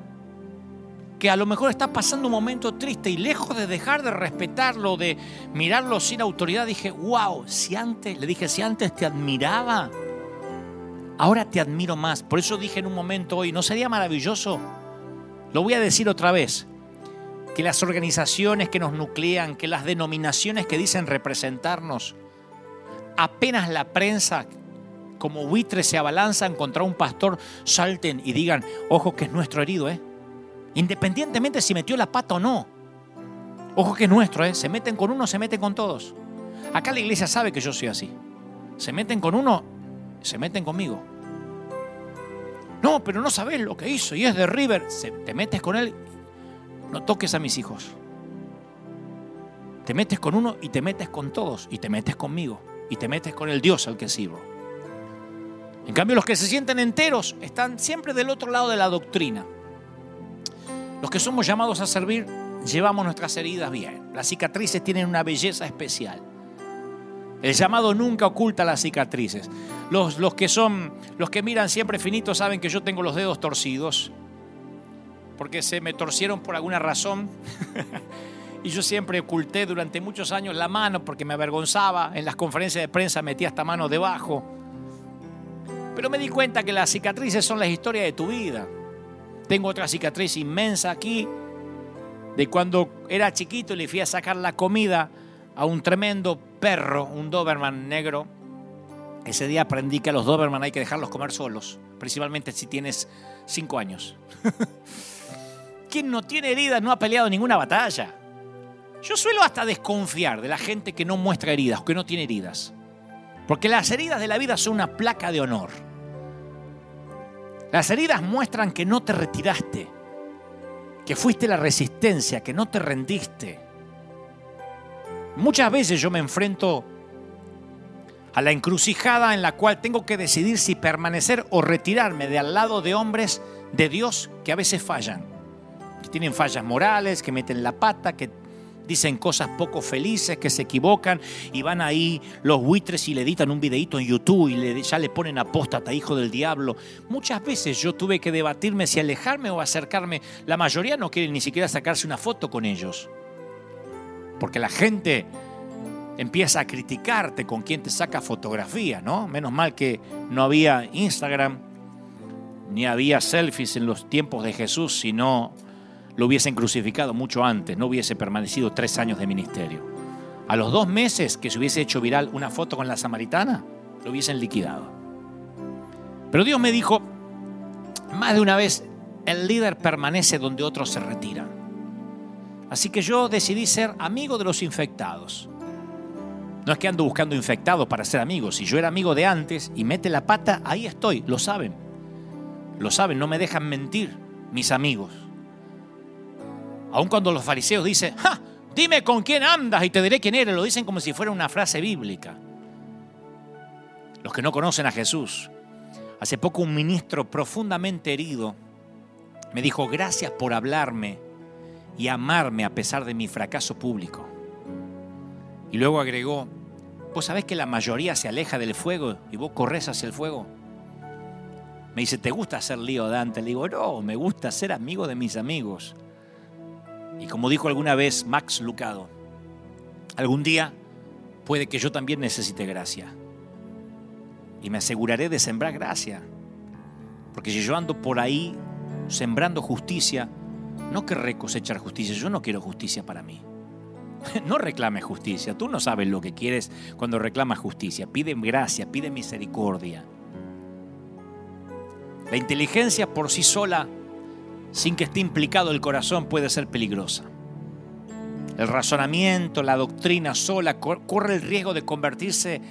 que a lo mejor está pasando un momento triste y lejos de dejar de respetarlo, de mirarlo sin autoridad, dije, wow, si antes, le dije, si antes te admiraba, ahora te admiro más. Por eso dije en un momento hoy, ¿no sería maravilloso? Lo voy a decir otra vez, que las organizaciones que nos nuclean, que las denominaciones que dicen representarnos, apenas la prensa como buitres se abalanzan contra un pastor, salten y digan, ojo que es nuestro herido, ¿eh? Independientemente si metió la pata o no. Ojo que es nuestro, ¿eh? Se meten con uno, se meten con todos. Acá la iglesia sabe que yo soy así. Se meten con uno, se meten conmigo. No, pero no sabes lo que hizo y es de River. Se, te metes con él, no toques a mis hijos. Te metes con uno y te metes con todos y te metes conmigo y te metes con el Dios al que sirvo. En cambio, los que se sienten enteros están siempre del otro lado de la doctrina. Los que somos llamados a servir llevamos nuestras heridas bien. Las cicatrices tienen una belleza especial. El llamado nunca oculta las cicatrices. Los, los, que son, los que miran siempre finitos saben que yo tengo los dedos torcidos, porque se me torcieron por alguna razón. y yo siempre oculté durante muchos años la mano porque me avergonzaba. En las conferencias de prensa metía esta mano debajo. Pero me di cuenta que las cicatrices son las historias de tu vida. Tengo otra cicatriz inmensa aquí de cuando era chiquito y le fui a sacar la comida a un tremendo perro, un Doberman negro. Ese día aprendí que a los Doberman hay que dejarlos comer solos, principalmente si tienes cinco años. Quien no tiene heridas no ha peleado ninguna batalla. Yo suelo hasta desconfiar de la gente que no muestra heridas, que no tiene heridas. Porque las heridas de la vida son una placa de honor. Las heridas muestran que no te retiraste, que fuiste la resistencia, que no te rendiste. Muchas veces yo me enfrento a la encrucijada en la cual tengo que decidir si permanecer o retirarme de al lado de hombres de Dios que a veces fallan, que tienen fallas morales, que meten la pata, que dicen cosas poco felices, que se equivocan y van ahí los buitres y le editan un videito en YouTube y ya le ponen apóstata, hijo del diablo. Muchas veces yo tuve que debatirme si alejarme o acercarme. La mayoría no quiere ni siquiera sacarse una foto con ellos. Porque la gente empieza a criticarte con quien te saca fotografía, ¿no? Menos mal que no había Instagram, ni había selfies en los tiempos de Jesús, sino lo hubiesen crucificado mucho antes, no hubiese permanecido tres años de ministerio. A los dos meses que se hubiese hecho viral una foto con la samaritana, lo hubiesen liquidado. Pero Dios me dijo, más de una vez, el líder permanece donde otros se retiran. Así que yo decidí ser amigo de los infectados. No es que ando buscando infectados para ser amigos. Si yo era amigo de antes y mete la pata, ahí estoy, lo saben. Lo saben, no me dejan mentir mis amigos. Aun cuando los fariseos dicen, ¡Ja! dime con quién andas y te diré quién eres, lo dicen como si fuera una frase bíblica. Los que no conocen a Jesús. Hace poco un ministro profundamente herido me dijo, gracias por hablarme y amarme a pesar de mi fracaso público. Y luego agregó, vos sabés que la mayoría se aleja del fuego y vos corres hacia el fuego. Me dice, ¿te gusta hacer lío, Dante? Le digo, no, me gusta ser amigo de mis amigos. Y como dijo alguna vez Max Lucado, algún día puede que yo también necesite gracia. Y me aseguraré de sembrar gracia. Porque si yo ando por ahí sembrando justicia, no querré cosechar justicia, yo no quiero justicia para mí. No reclames justicia, tú no sabes lo que quieres cuando reclamas justicia. Pide gracia, pide misericordia. La inteligencia por sí sola sin que esté implicado el corazón puede ser peligrosa. El razonamiento, la doctrina sola corre el riesgo de convertirse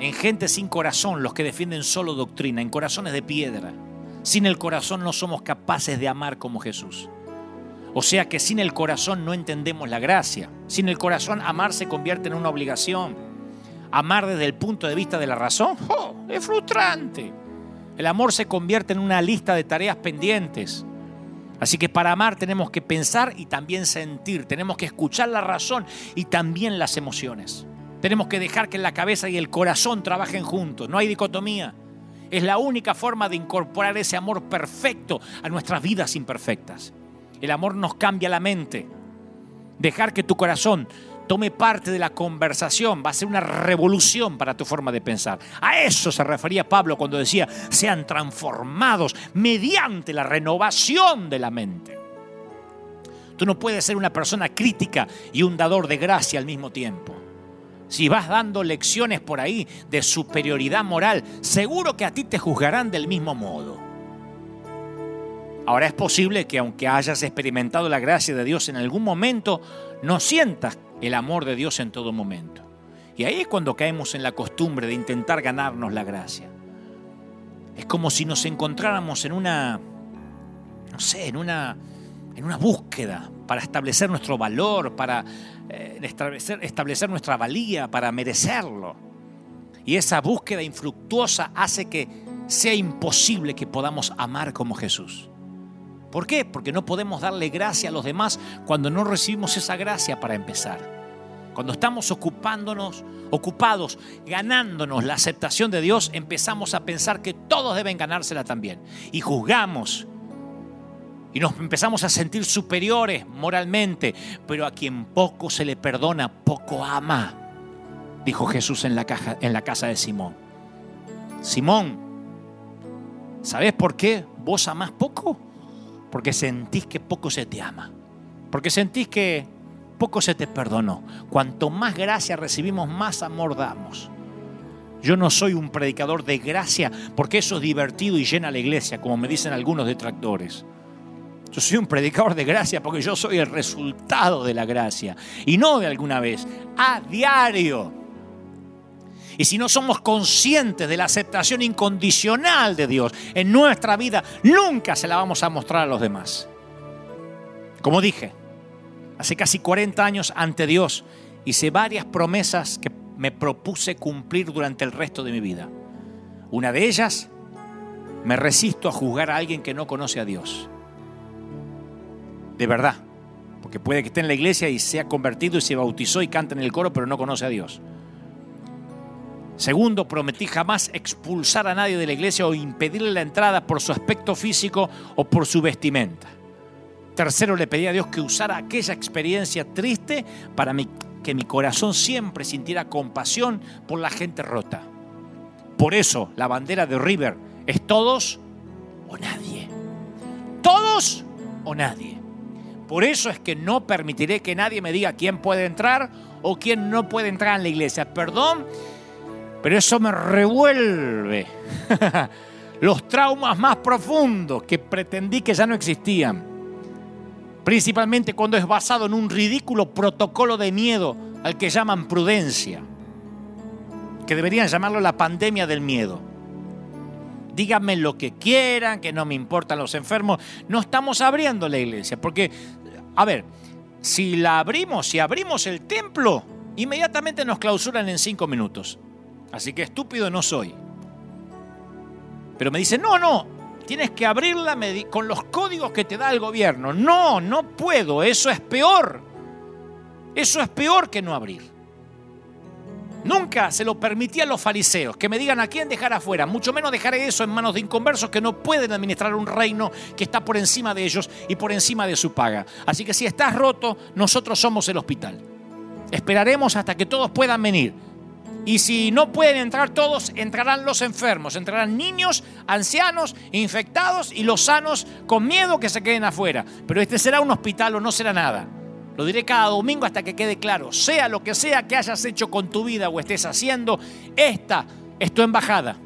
en gente sin corazón, los que defienden solo doctrina, en corazones de piedra. Sin el corazón no somos capaces de amar como Jesús. O sea que sin el corazón no entendemos la gracia. Sin el corazón amar se convierte en una obligación. Amar desde el punto de vista de la razón ¡oh! es frustrante. El amor se convierte en una lista de tareas pendientes. Así que para amar tenemos que pensar y también sentir. Tenemos que escuchar la razón y también las emociones. Tenemos que dejar que la cabeza y el corazón trabajen juntos. No hay dicotomía. Es la única forma de incorporar ese amor perfecto a nuestras vidas imperfectas. El amor nos cambia la mente. Dejar que tu corazón tome parte de la conversación va a ser una revolución para tu forma de pensar. A eso se refería Pablo cuando decía, sean transformados mediante la renovación de la mente. Tú no puedes ser una persona crítica y un dador de gracia al mismo tiempo. Si vas dando lecciones por ahí de superioridad moral, seguro que a ti te juzgarán del mismo modo. Ahora es posible que aunque hayas experimentado la gracia de Dios en algún momento, no sientas el amor de Dios en todo momento. Y ahí es cuando caemos en la costumbre de intentar ganarnos la gracia. Es como si nos encontráramos en una, no sé, en una, en una búsqueda para establecer nuestro valor, para eh, establecer, establecer nuestra valía, para merecerlo. Y esa búsqueda infructuosa hace que sea imposible que podamos amar como Jesús. ¿Por qué? Porque no podemos darle gracia a los demás cuando no recibimos esa gracia para empezar. Cuando estamos ocupándonos, ocupados, ganándonos la aceptación de Dios, empezamos a pensar que todos deben ganársela también. Y juzgamos. Y nos empezamos a sentir superiores moralmente. Pero a quien poco se le perdona, poco ama. Dijo Jesús en la, casa de Simón. Simón, ¿sabes por qué vos amás poco? Porque sentís que poco se te ama, porque sentís que poco se te perdonó. Cuanto más gracia recibimos, más amor damos. Yo no soy un predicador de gracia porque eso es divertido y llena la iglesia, como me dicen algunos detractores. Yo soy un predicador de gracia porque yo soy el resultado de la gracia y no de alguna vez, a diario. Y si no somos conscientes de la aceptación incondicional de Dios en nuestra vida, nunca se la vamos a mostrar a los demás. Como dije, hace casi 40 años ante Dios hice varias promesas que me propuse cumplir durante el resto de mi vida. Una de ellas, me resisto a juzgar a alguien que no conoce a Dios. De verdad. Porque puede que esté en la iglesia y se ha convertido y se bautizó y canta en el coro, pero no conoce a Dios. Segundo, prometí jamás expulsar a nadie de la iglesia o impedirle la entrada por su aspecto físico o por su vestimenta. Tercero, le pedí a Dios que usara aquella experiencia triste para que mi corazón siempre sintiera compasión por la gente rota. Por eso la bandera de River es todos o nadie. Todos o nadie. Por eso es que no permitiré que nadie me diga quién puede entrar o quién no puede entrar en la iglesia. Perdón pero eso me revuelve los traumas más profundos que pretendí que ya no existían. Principalmente cuando es basado en un ridículo protocolo de miedo al que llaman prudencia, que deberían llamarlo la pandemia del miedo. Díganme lo que quieran, que no me importan los enfermos. No estamos abriendo la iglesia, porque, a ver, si la abrimos, si abrimos el templo, inmediatamente nos clausuran en cinco minutos. Así que estúpido no soy. Pero me dice, no, no, tienes que abrirla con los códigos que te da el gobierno. No, no puedo, eso es peor. Eso es peor que no abrir. Nunca se lo permití a los fariseos que me digan a quién dejar afuera, mucho menos dejaré eso en manos de inconversos que no pueden administrar un reino que está por encima de ellos y por encima de su paga. Así que si estás roto, nosotros somos el hospital. Esperaremos hasta que todos puedan venir y si no pueden entrar todos, entrarán los enfermos, entrarán niños, ancianos, infectados y los sanos con miedo que se queden afuera. Pero este será un hospital o no será nada. Lo diré cada domingo hasta que quede claro. Sea lo que sea que hayas hecho con tu vida o estés haciendo, esta es tu embajada.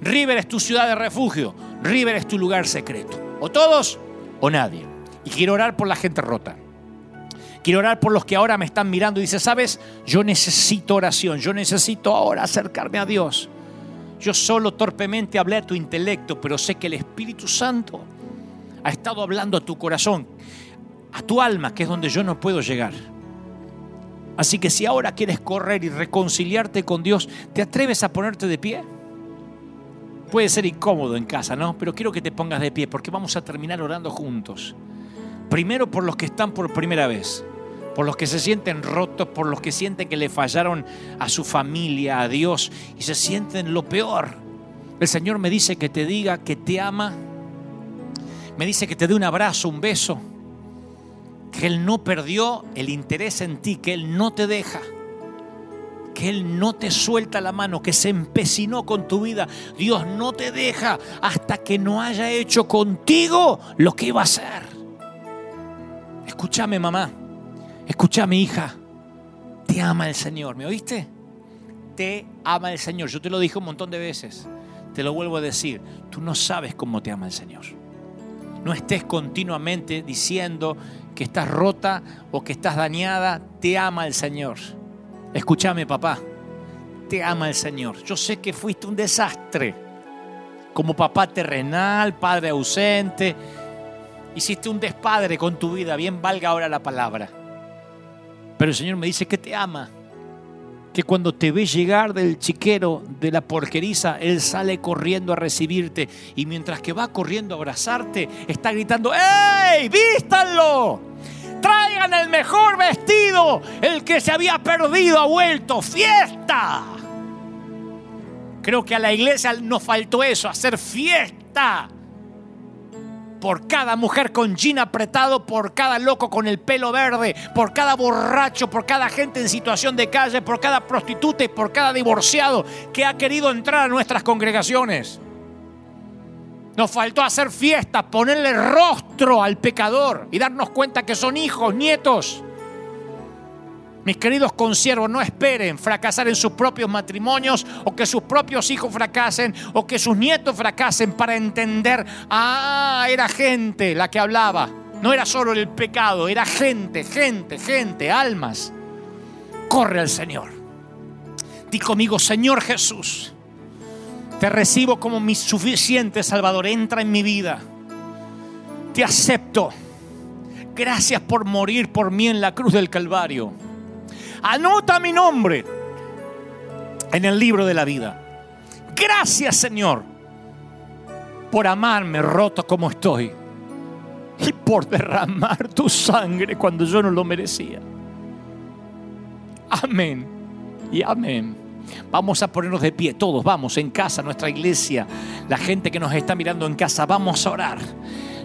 River es tu ciudad de refugio. River es tu lugar secreto. O todos o nadie. Y quiero orar por la gente rota Quiero orar por los que ahora me están mirando y dice, sabes, yo necesito oración, yo necesito ahora acercarme a Dios. Yo solo torpemente hablé a tu intelecto, pero sé que el Espíritu Santo ha estado hablando a tu corazón, a tu alma, que es donde yo no puedo llegar. Así que si ahora quieres correr y reconciliarte con Dios, ¿te atreves a ponerte de pie? Puede ser incómodo en casa, ¿no? Pero quiero que te pongas de pie porque vamos a terminar orando juntos. Primero por los que están por primera vez, por los que se sienten rotos, por los que sienten que le fallaron a su familia, a Dios y se sienten lo peor. El Señor me dice que te diga que te ama, me dice que te dé un abrazo, un beso que Él no perdió el interés en ti, que Él no te deja, que Él no te suelta la mano, que se empecinó con tu vida. Dios no te deja hasta que no haya hecho contigo lo que iba a hacer. Escúchame mamá, escúchame hija, te ama el Señor, ¿me oíste? Te ama el Señor, yo te lo dije un montón de veces, te lo vuelvo a decir, tú no sabes cómo te ama el Señor. No estés continuamente diciendo que estás rota o que estás dañada, te ama el Señor. Escúchame, papá, te ama el Señor. Yo sé que fuiste un desastre como papá terrenal, padre ausente. Hiciste un despadre con tu vida, bien valga ahora la palabra. Pero el Señor me dice que te ama que cuando te ve llegar del chiquero, de la porqueriza, Él sale corriendo a recibirte y mientras que va corriendo a abrazarte, está gritando, ¡Ey! ¡Vístanlo! Traigan el mejor vestido, el que se había perdido ha vuelto, fiesta. Creo que a la iglesia nos faltó eso, hacer fiesta por cada mujer con jean apretado, por cada loco con el pelo verde, por cada borracho, por cada gente en situación de calle, por cada prostituta y por cada divorciado que ha querido entrar a nuestras congregaciones. Nos faltó hacer fiesta, ponerle rostro al pecador y darnos cuenta que son hijos, nietos mis queridos consiervos, no esperen fracasar en sus propios matrimonios o que sus propios hijos fracasen o que sus nietos fracasen para entender, ah, era gente la que hablaba. No era solo el pecado, era gente, gente, gente, almas. Corre al Señor. Di conmigo, Señor Jesús, te recibo como mi suficiente Salvador. Entra en mi vida. Te acepto. Gracias por morir por mí en la cruz del Calvario Anota mi nombre en el libro de la vida. Gracias Señor por amarme roto como estoy y por derramar tu sangre cuando yo no lo merecía. Amén y amén. Vamos a ponernos de pie todos, vamos en casa, nuestra iglesia, la gente que nos está mirando en casa, vamos a orar.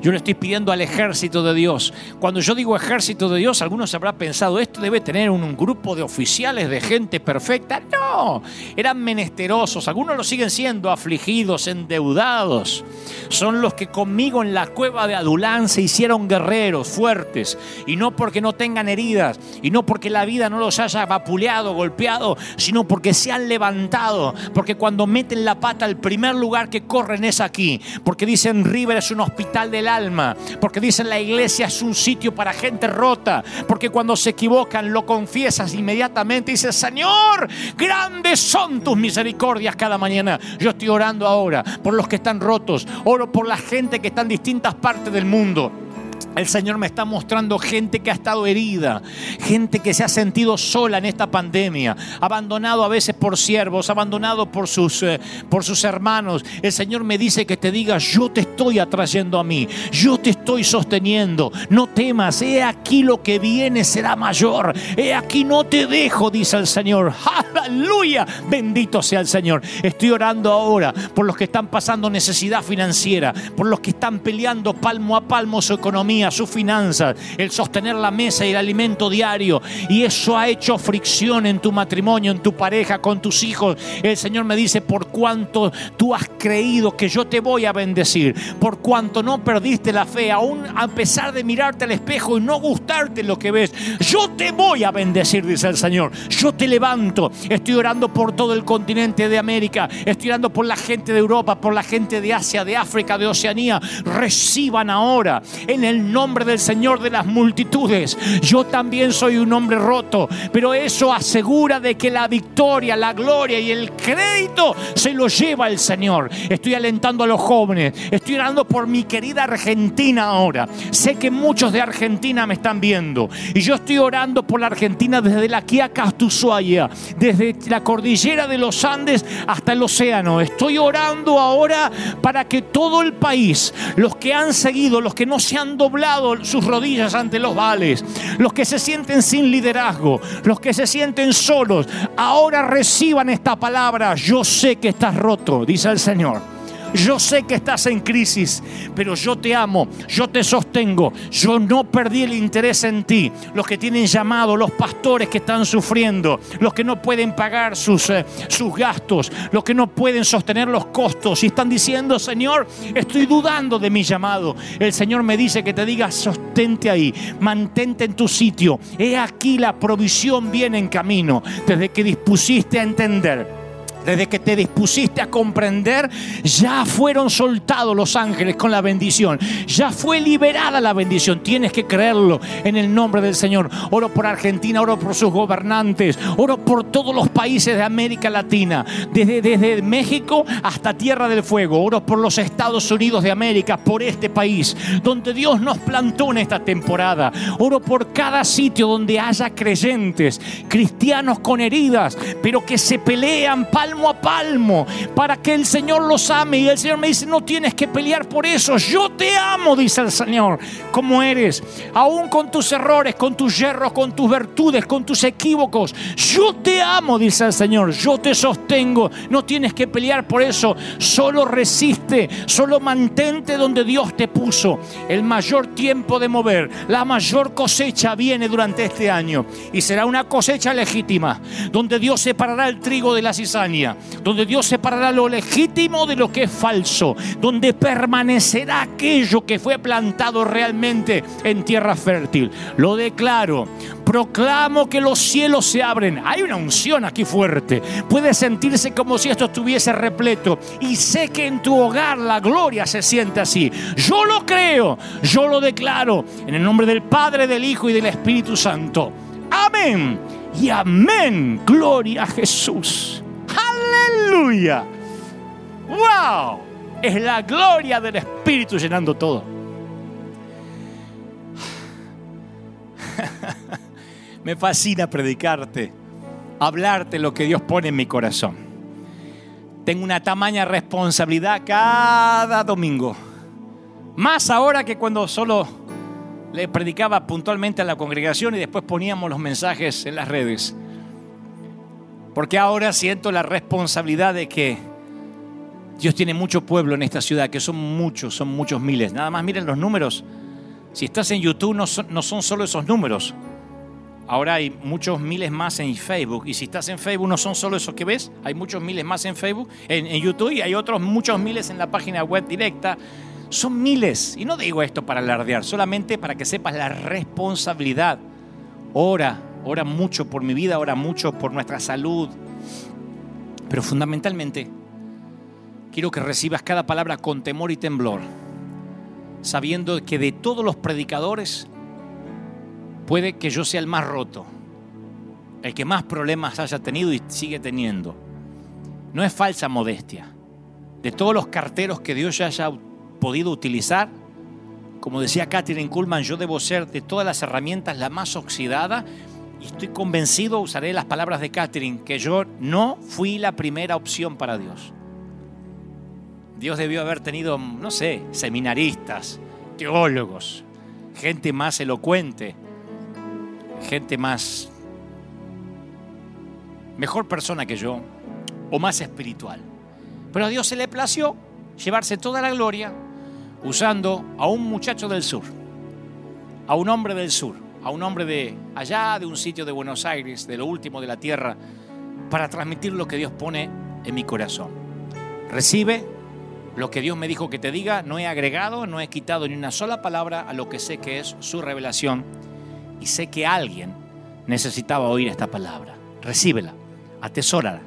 Yo le estoy pidiendo al ejército de Dios. Cuando yo digo ejército de Dios, algunos habrán pensado, esto debe tener un, grupo de oficiales, de gente perfecta. No, eran menesterosos. Algunos lo siguen siendo, afligidos, endeudados. Son los que conmigo en la cueva de Adulán se hicieron guerreros fuertes. Y no porque no tengan heridas, y no porque la vida no los haya vapuleado, golpeado, sino porque se han levantado. Porque cuando meten la pata, el primer lugar que corren es aquí. Porque dicen, River es un hospital del alma, porque dicen la iglesia es un sitio para gente rota, porque cuando se equivocan lo confiesas inmediatamente y dices, Señor, grandes son tus misericordias cada mañana. Yo estoy orando ahora por los que están rotos, oro por la gente que está en distintas partes del mundo. El Señor me está mostrando gente que ha estado herida, gente que se ha sentido sola en esta pandemia, abandonado a veces por siervos, abandonado por sus, eh, por sus hermanos. El Señor me dice que te diga, yo te estoy atrayendo a mí, yo te estoy sosteniendo, no temas, he aquí lo que viene será mayor, he aquí no te dejo, dice el Señor. Aleluya, bendito sea el Señor. Estoy orando ahora por los que están pasando necesidad financiera, por los que están peleando palmo a palmo su economía sus finanzas, el sostener la mesa y el alimento diario. Y eso ha hecho fricción en tu matrimonio, en tu pareja, con tus hijos. El Señor me dice, por cuanto tú has creído que yo te voy a bendecir, por cuanto no perdiste la fe, aún a pesar de mirarte al espejo y no gustarte lo que ves, yo te voy a bendecir, dice el Señor. Yo te levanto. Estoy orando por todo el continente de América. Estoy orando por la gente de Europa, por la gente de Asia, de África, de Oceanía. Reciban ahora en el nombre del Señor de las multitudes. Yo también soy un hombre roto, pero eso asegura de que la victoria, la gloria y el crédito se lo lleva el Señor. Estoy alentando a los jóvenes, estoy orando por mi querida Argentina ahora. Sé que muchos de Argentina me están viendo y yo estoy orando por la Argentina desde la Quiaca hasta desde la cordillera de los Andes hasta el océano. Estoy orando ahora para que todo el país, los que han seguido, los que no se han doblado sus rodillas ante los vales, los que se sienten sin liderazgo, los que se sienten solos, ahora reciban esta palabra. Yo sé que estás roto, dice el Señor. Yo sé que estás en crisis, pero yo te amo, yo te sostengo, yo no perdí el interés en ti. Los que tienen llamado, los pastores que están sufriendo, los que no pueden pagar sus, eh, sus gastos, los que no pueden sostener los costos y están diciendo, Señor, estoy dudando de mi llamado. El Señor me dice que te diga, sostente ahí, mantente en tu sitio. He aquí la provisión viene en camino desde que dispusiste a entender desde que te dispusiste a comprender, ya fueron soltados los ángeles con la bendición. Ya fue liberada la bendición. Tienes que creerlo en el nombre del Señor. Oro por Argentina, oro por sus gobernantes, oro por todos los países de América Latina, desde, desde México hasta Tierra del Fuego. Oro por los Estados Unidos de América, por este país, donde Dios nos plantó en esta temporada. Oro por cada sitio donde haya creyentes, cristianos con heridas, pero que se pelean palmo a palmo para que el Señor los ame. Y el Señor me dice, no tienes que pelear por eso. Yo te amo, dice el Señor, como eres. Aún con tus errores, con tus yerros, con tus virtudes, con tus equívocos. Yo te amo, dice el Señor. Yo te sostengo. No tienes que pelear por eso. Solo resiste. Solo mantente donde Dios te puso. El mayor tiempo de mover, la mayor cosecha viene durante este año. Y será una cosecha legítima, donde Dios separará el trigo de la cizaña donde Dios separará lo legítimo de lo que es falso, donde permanecerá aquello que fue plantado realmente en tierra fértil. Lo declaro, proclamo que los cielos se abren. Hay una unción aquí fuerte. Puede sentirse como si esto estuviese repleto. Y sé que en tu hogar la gloria se siente así. Yo lo creo, yo lo declaro. En el nombre del Padre, del Hijo y del Espíritu Santo. Amén. Y amén. Gloria a Jesús. Aleluya. ¡Wow! Es la gloria del Espíritu llenando todo. Me fascina predicarte, hablarte lo que Dios pone en mi corazón. Tengo una tamaña responsabilidad cada domingo. Más ahora que cuando solo le predicaba puntualmente a la congregación y después poníamos los mensajes en las redes. Porque ahora siento la responsabilidad de que Dios tiene mucho pueblo en esta ciudad, que son muchos, son muchos miles. Nada más miren los números. Si estás en YouTube no son, no son solo esos números. Ahora hay muchos miles más en Facebook. Y si estás en Facebook no son solo esos que ves. Hay muchos miles más en Facebook, en, en YouTube y hay otros muchos miles en la página web directa. Son miles. Y no digo esto para alardear, solamente para que sepas la responsabilidad. Ora, ora mucho por mi vida, ora mucho por nuestra salud. Pero fundamentalmente, quiero que recibas cada palabra con temor y temblor, sabiendo que de todos los predicadores, puede que yo sea el más roto, el que más problemas haya tenido y sigue teniendo. No es falsa modestia. De todos los carteros que Dios ya haya podido utilizar, como decía Catherine Kuhlman, yo debo ser de todas las herramientas la más oxidada y estoy convencido, usaré las palabras de Catherine, que yo no fui la primera opción para Dios. Dios debió haber tenido, no sé, seminaristas, teólogos, gente más elocuente, gente más, mejor persona que yo, o más espiritual. Pero a Dios se le plació llevarse toda la gloria usando a un muchacho del sur, a un hombre del sur a un hombre de allá, de un sitio de Buenos Aires, de lo último de la tierra, para transmitir lo que Dios pone en mi corazón. Recibe lo que Dios me dijo que te diga, no he agregado, no he quitado ni una sola palabra a lo que sé que es su revelación y sé que alguien necesitaba oír esta palabra. Recíbela, atesórala,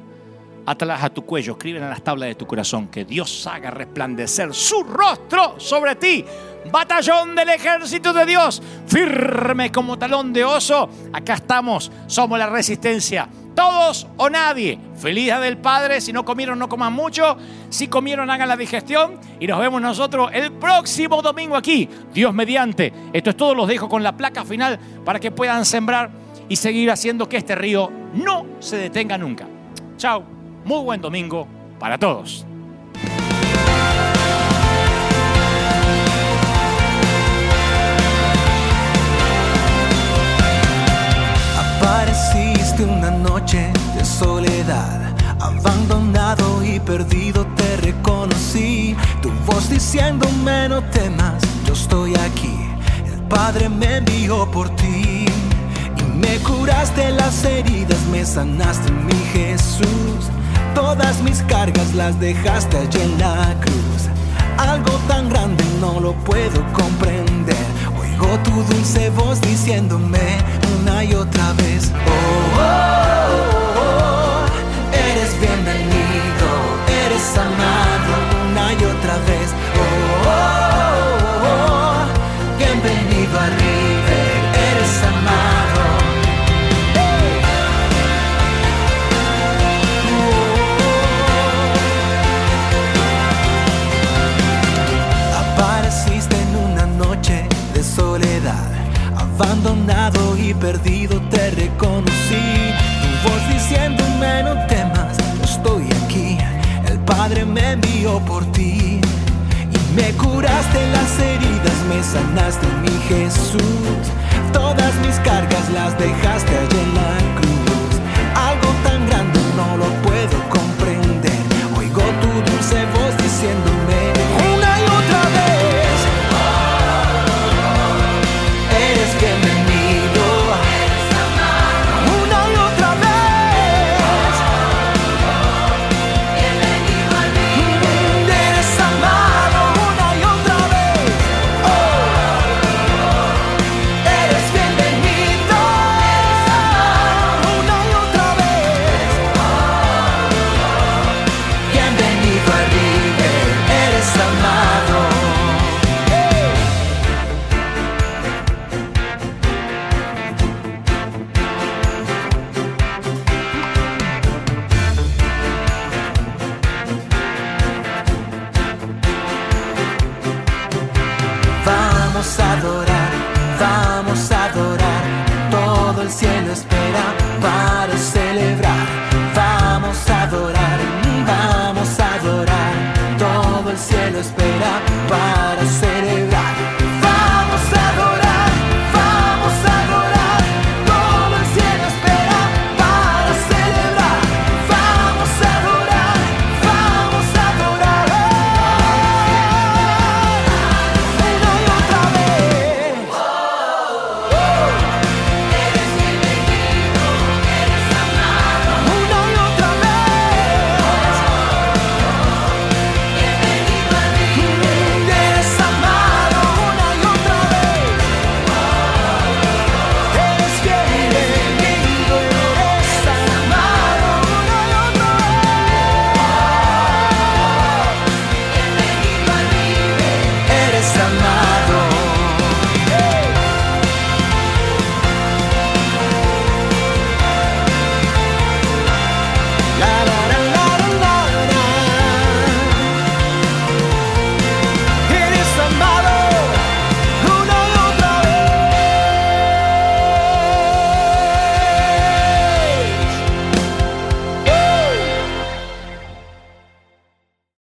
Atalas a tu cuello, escriben en las tablas de tu corazón, que Dios haga resplandecer su rostro sobre ti. Batallón del ejército de Dios, firme como talón de oso. Acá estamos, somos la resistencia. Todos o nadie. Feliz día del Padre. Si no comieron, no coman mucho. Si comieron, hagan la digestión. Y nos vemos nosotros el próximo domingo aquí. Dios mediante. Esto es todo. Los dejo con la placa final para que puedan sembrar y seguir haciendo que este río no se detenga nunca. Chao. Muy buen domingo para todos. Apareciste una noche de soledad, abandonado y perdido te reconocí. Tu voz diciéndome no temas, yo estoy aquí. El Padre me envió por ti y me curaste las heridas, me sanaste mi Jesús. Todas mis cargas las dejaste allí en la cruz. Algo tan grande no lo puedo comprender. Oigo tu dulce voz diciéndome una y otra vez. Oh, oh, oh, eres bienvenido, eres amado una y otra vez. Oh, oh, oh, bienvenido a perdido te reconocí. Tu voz diciéndome no temas, yo estoy aquí. El Padre me envió por ti y me curaste las heridas, me sanaste mi Jesús. Todas mis cargas las dejaste allí en la cruz.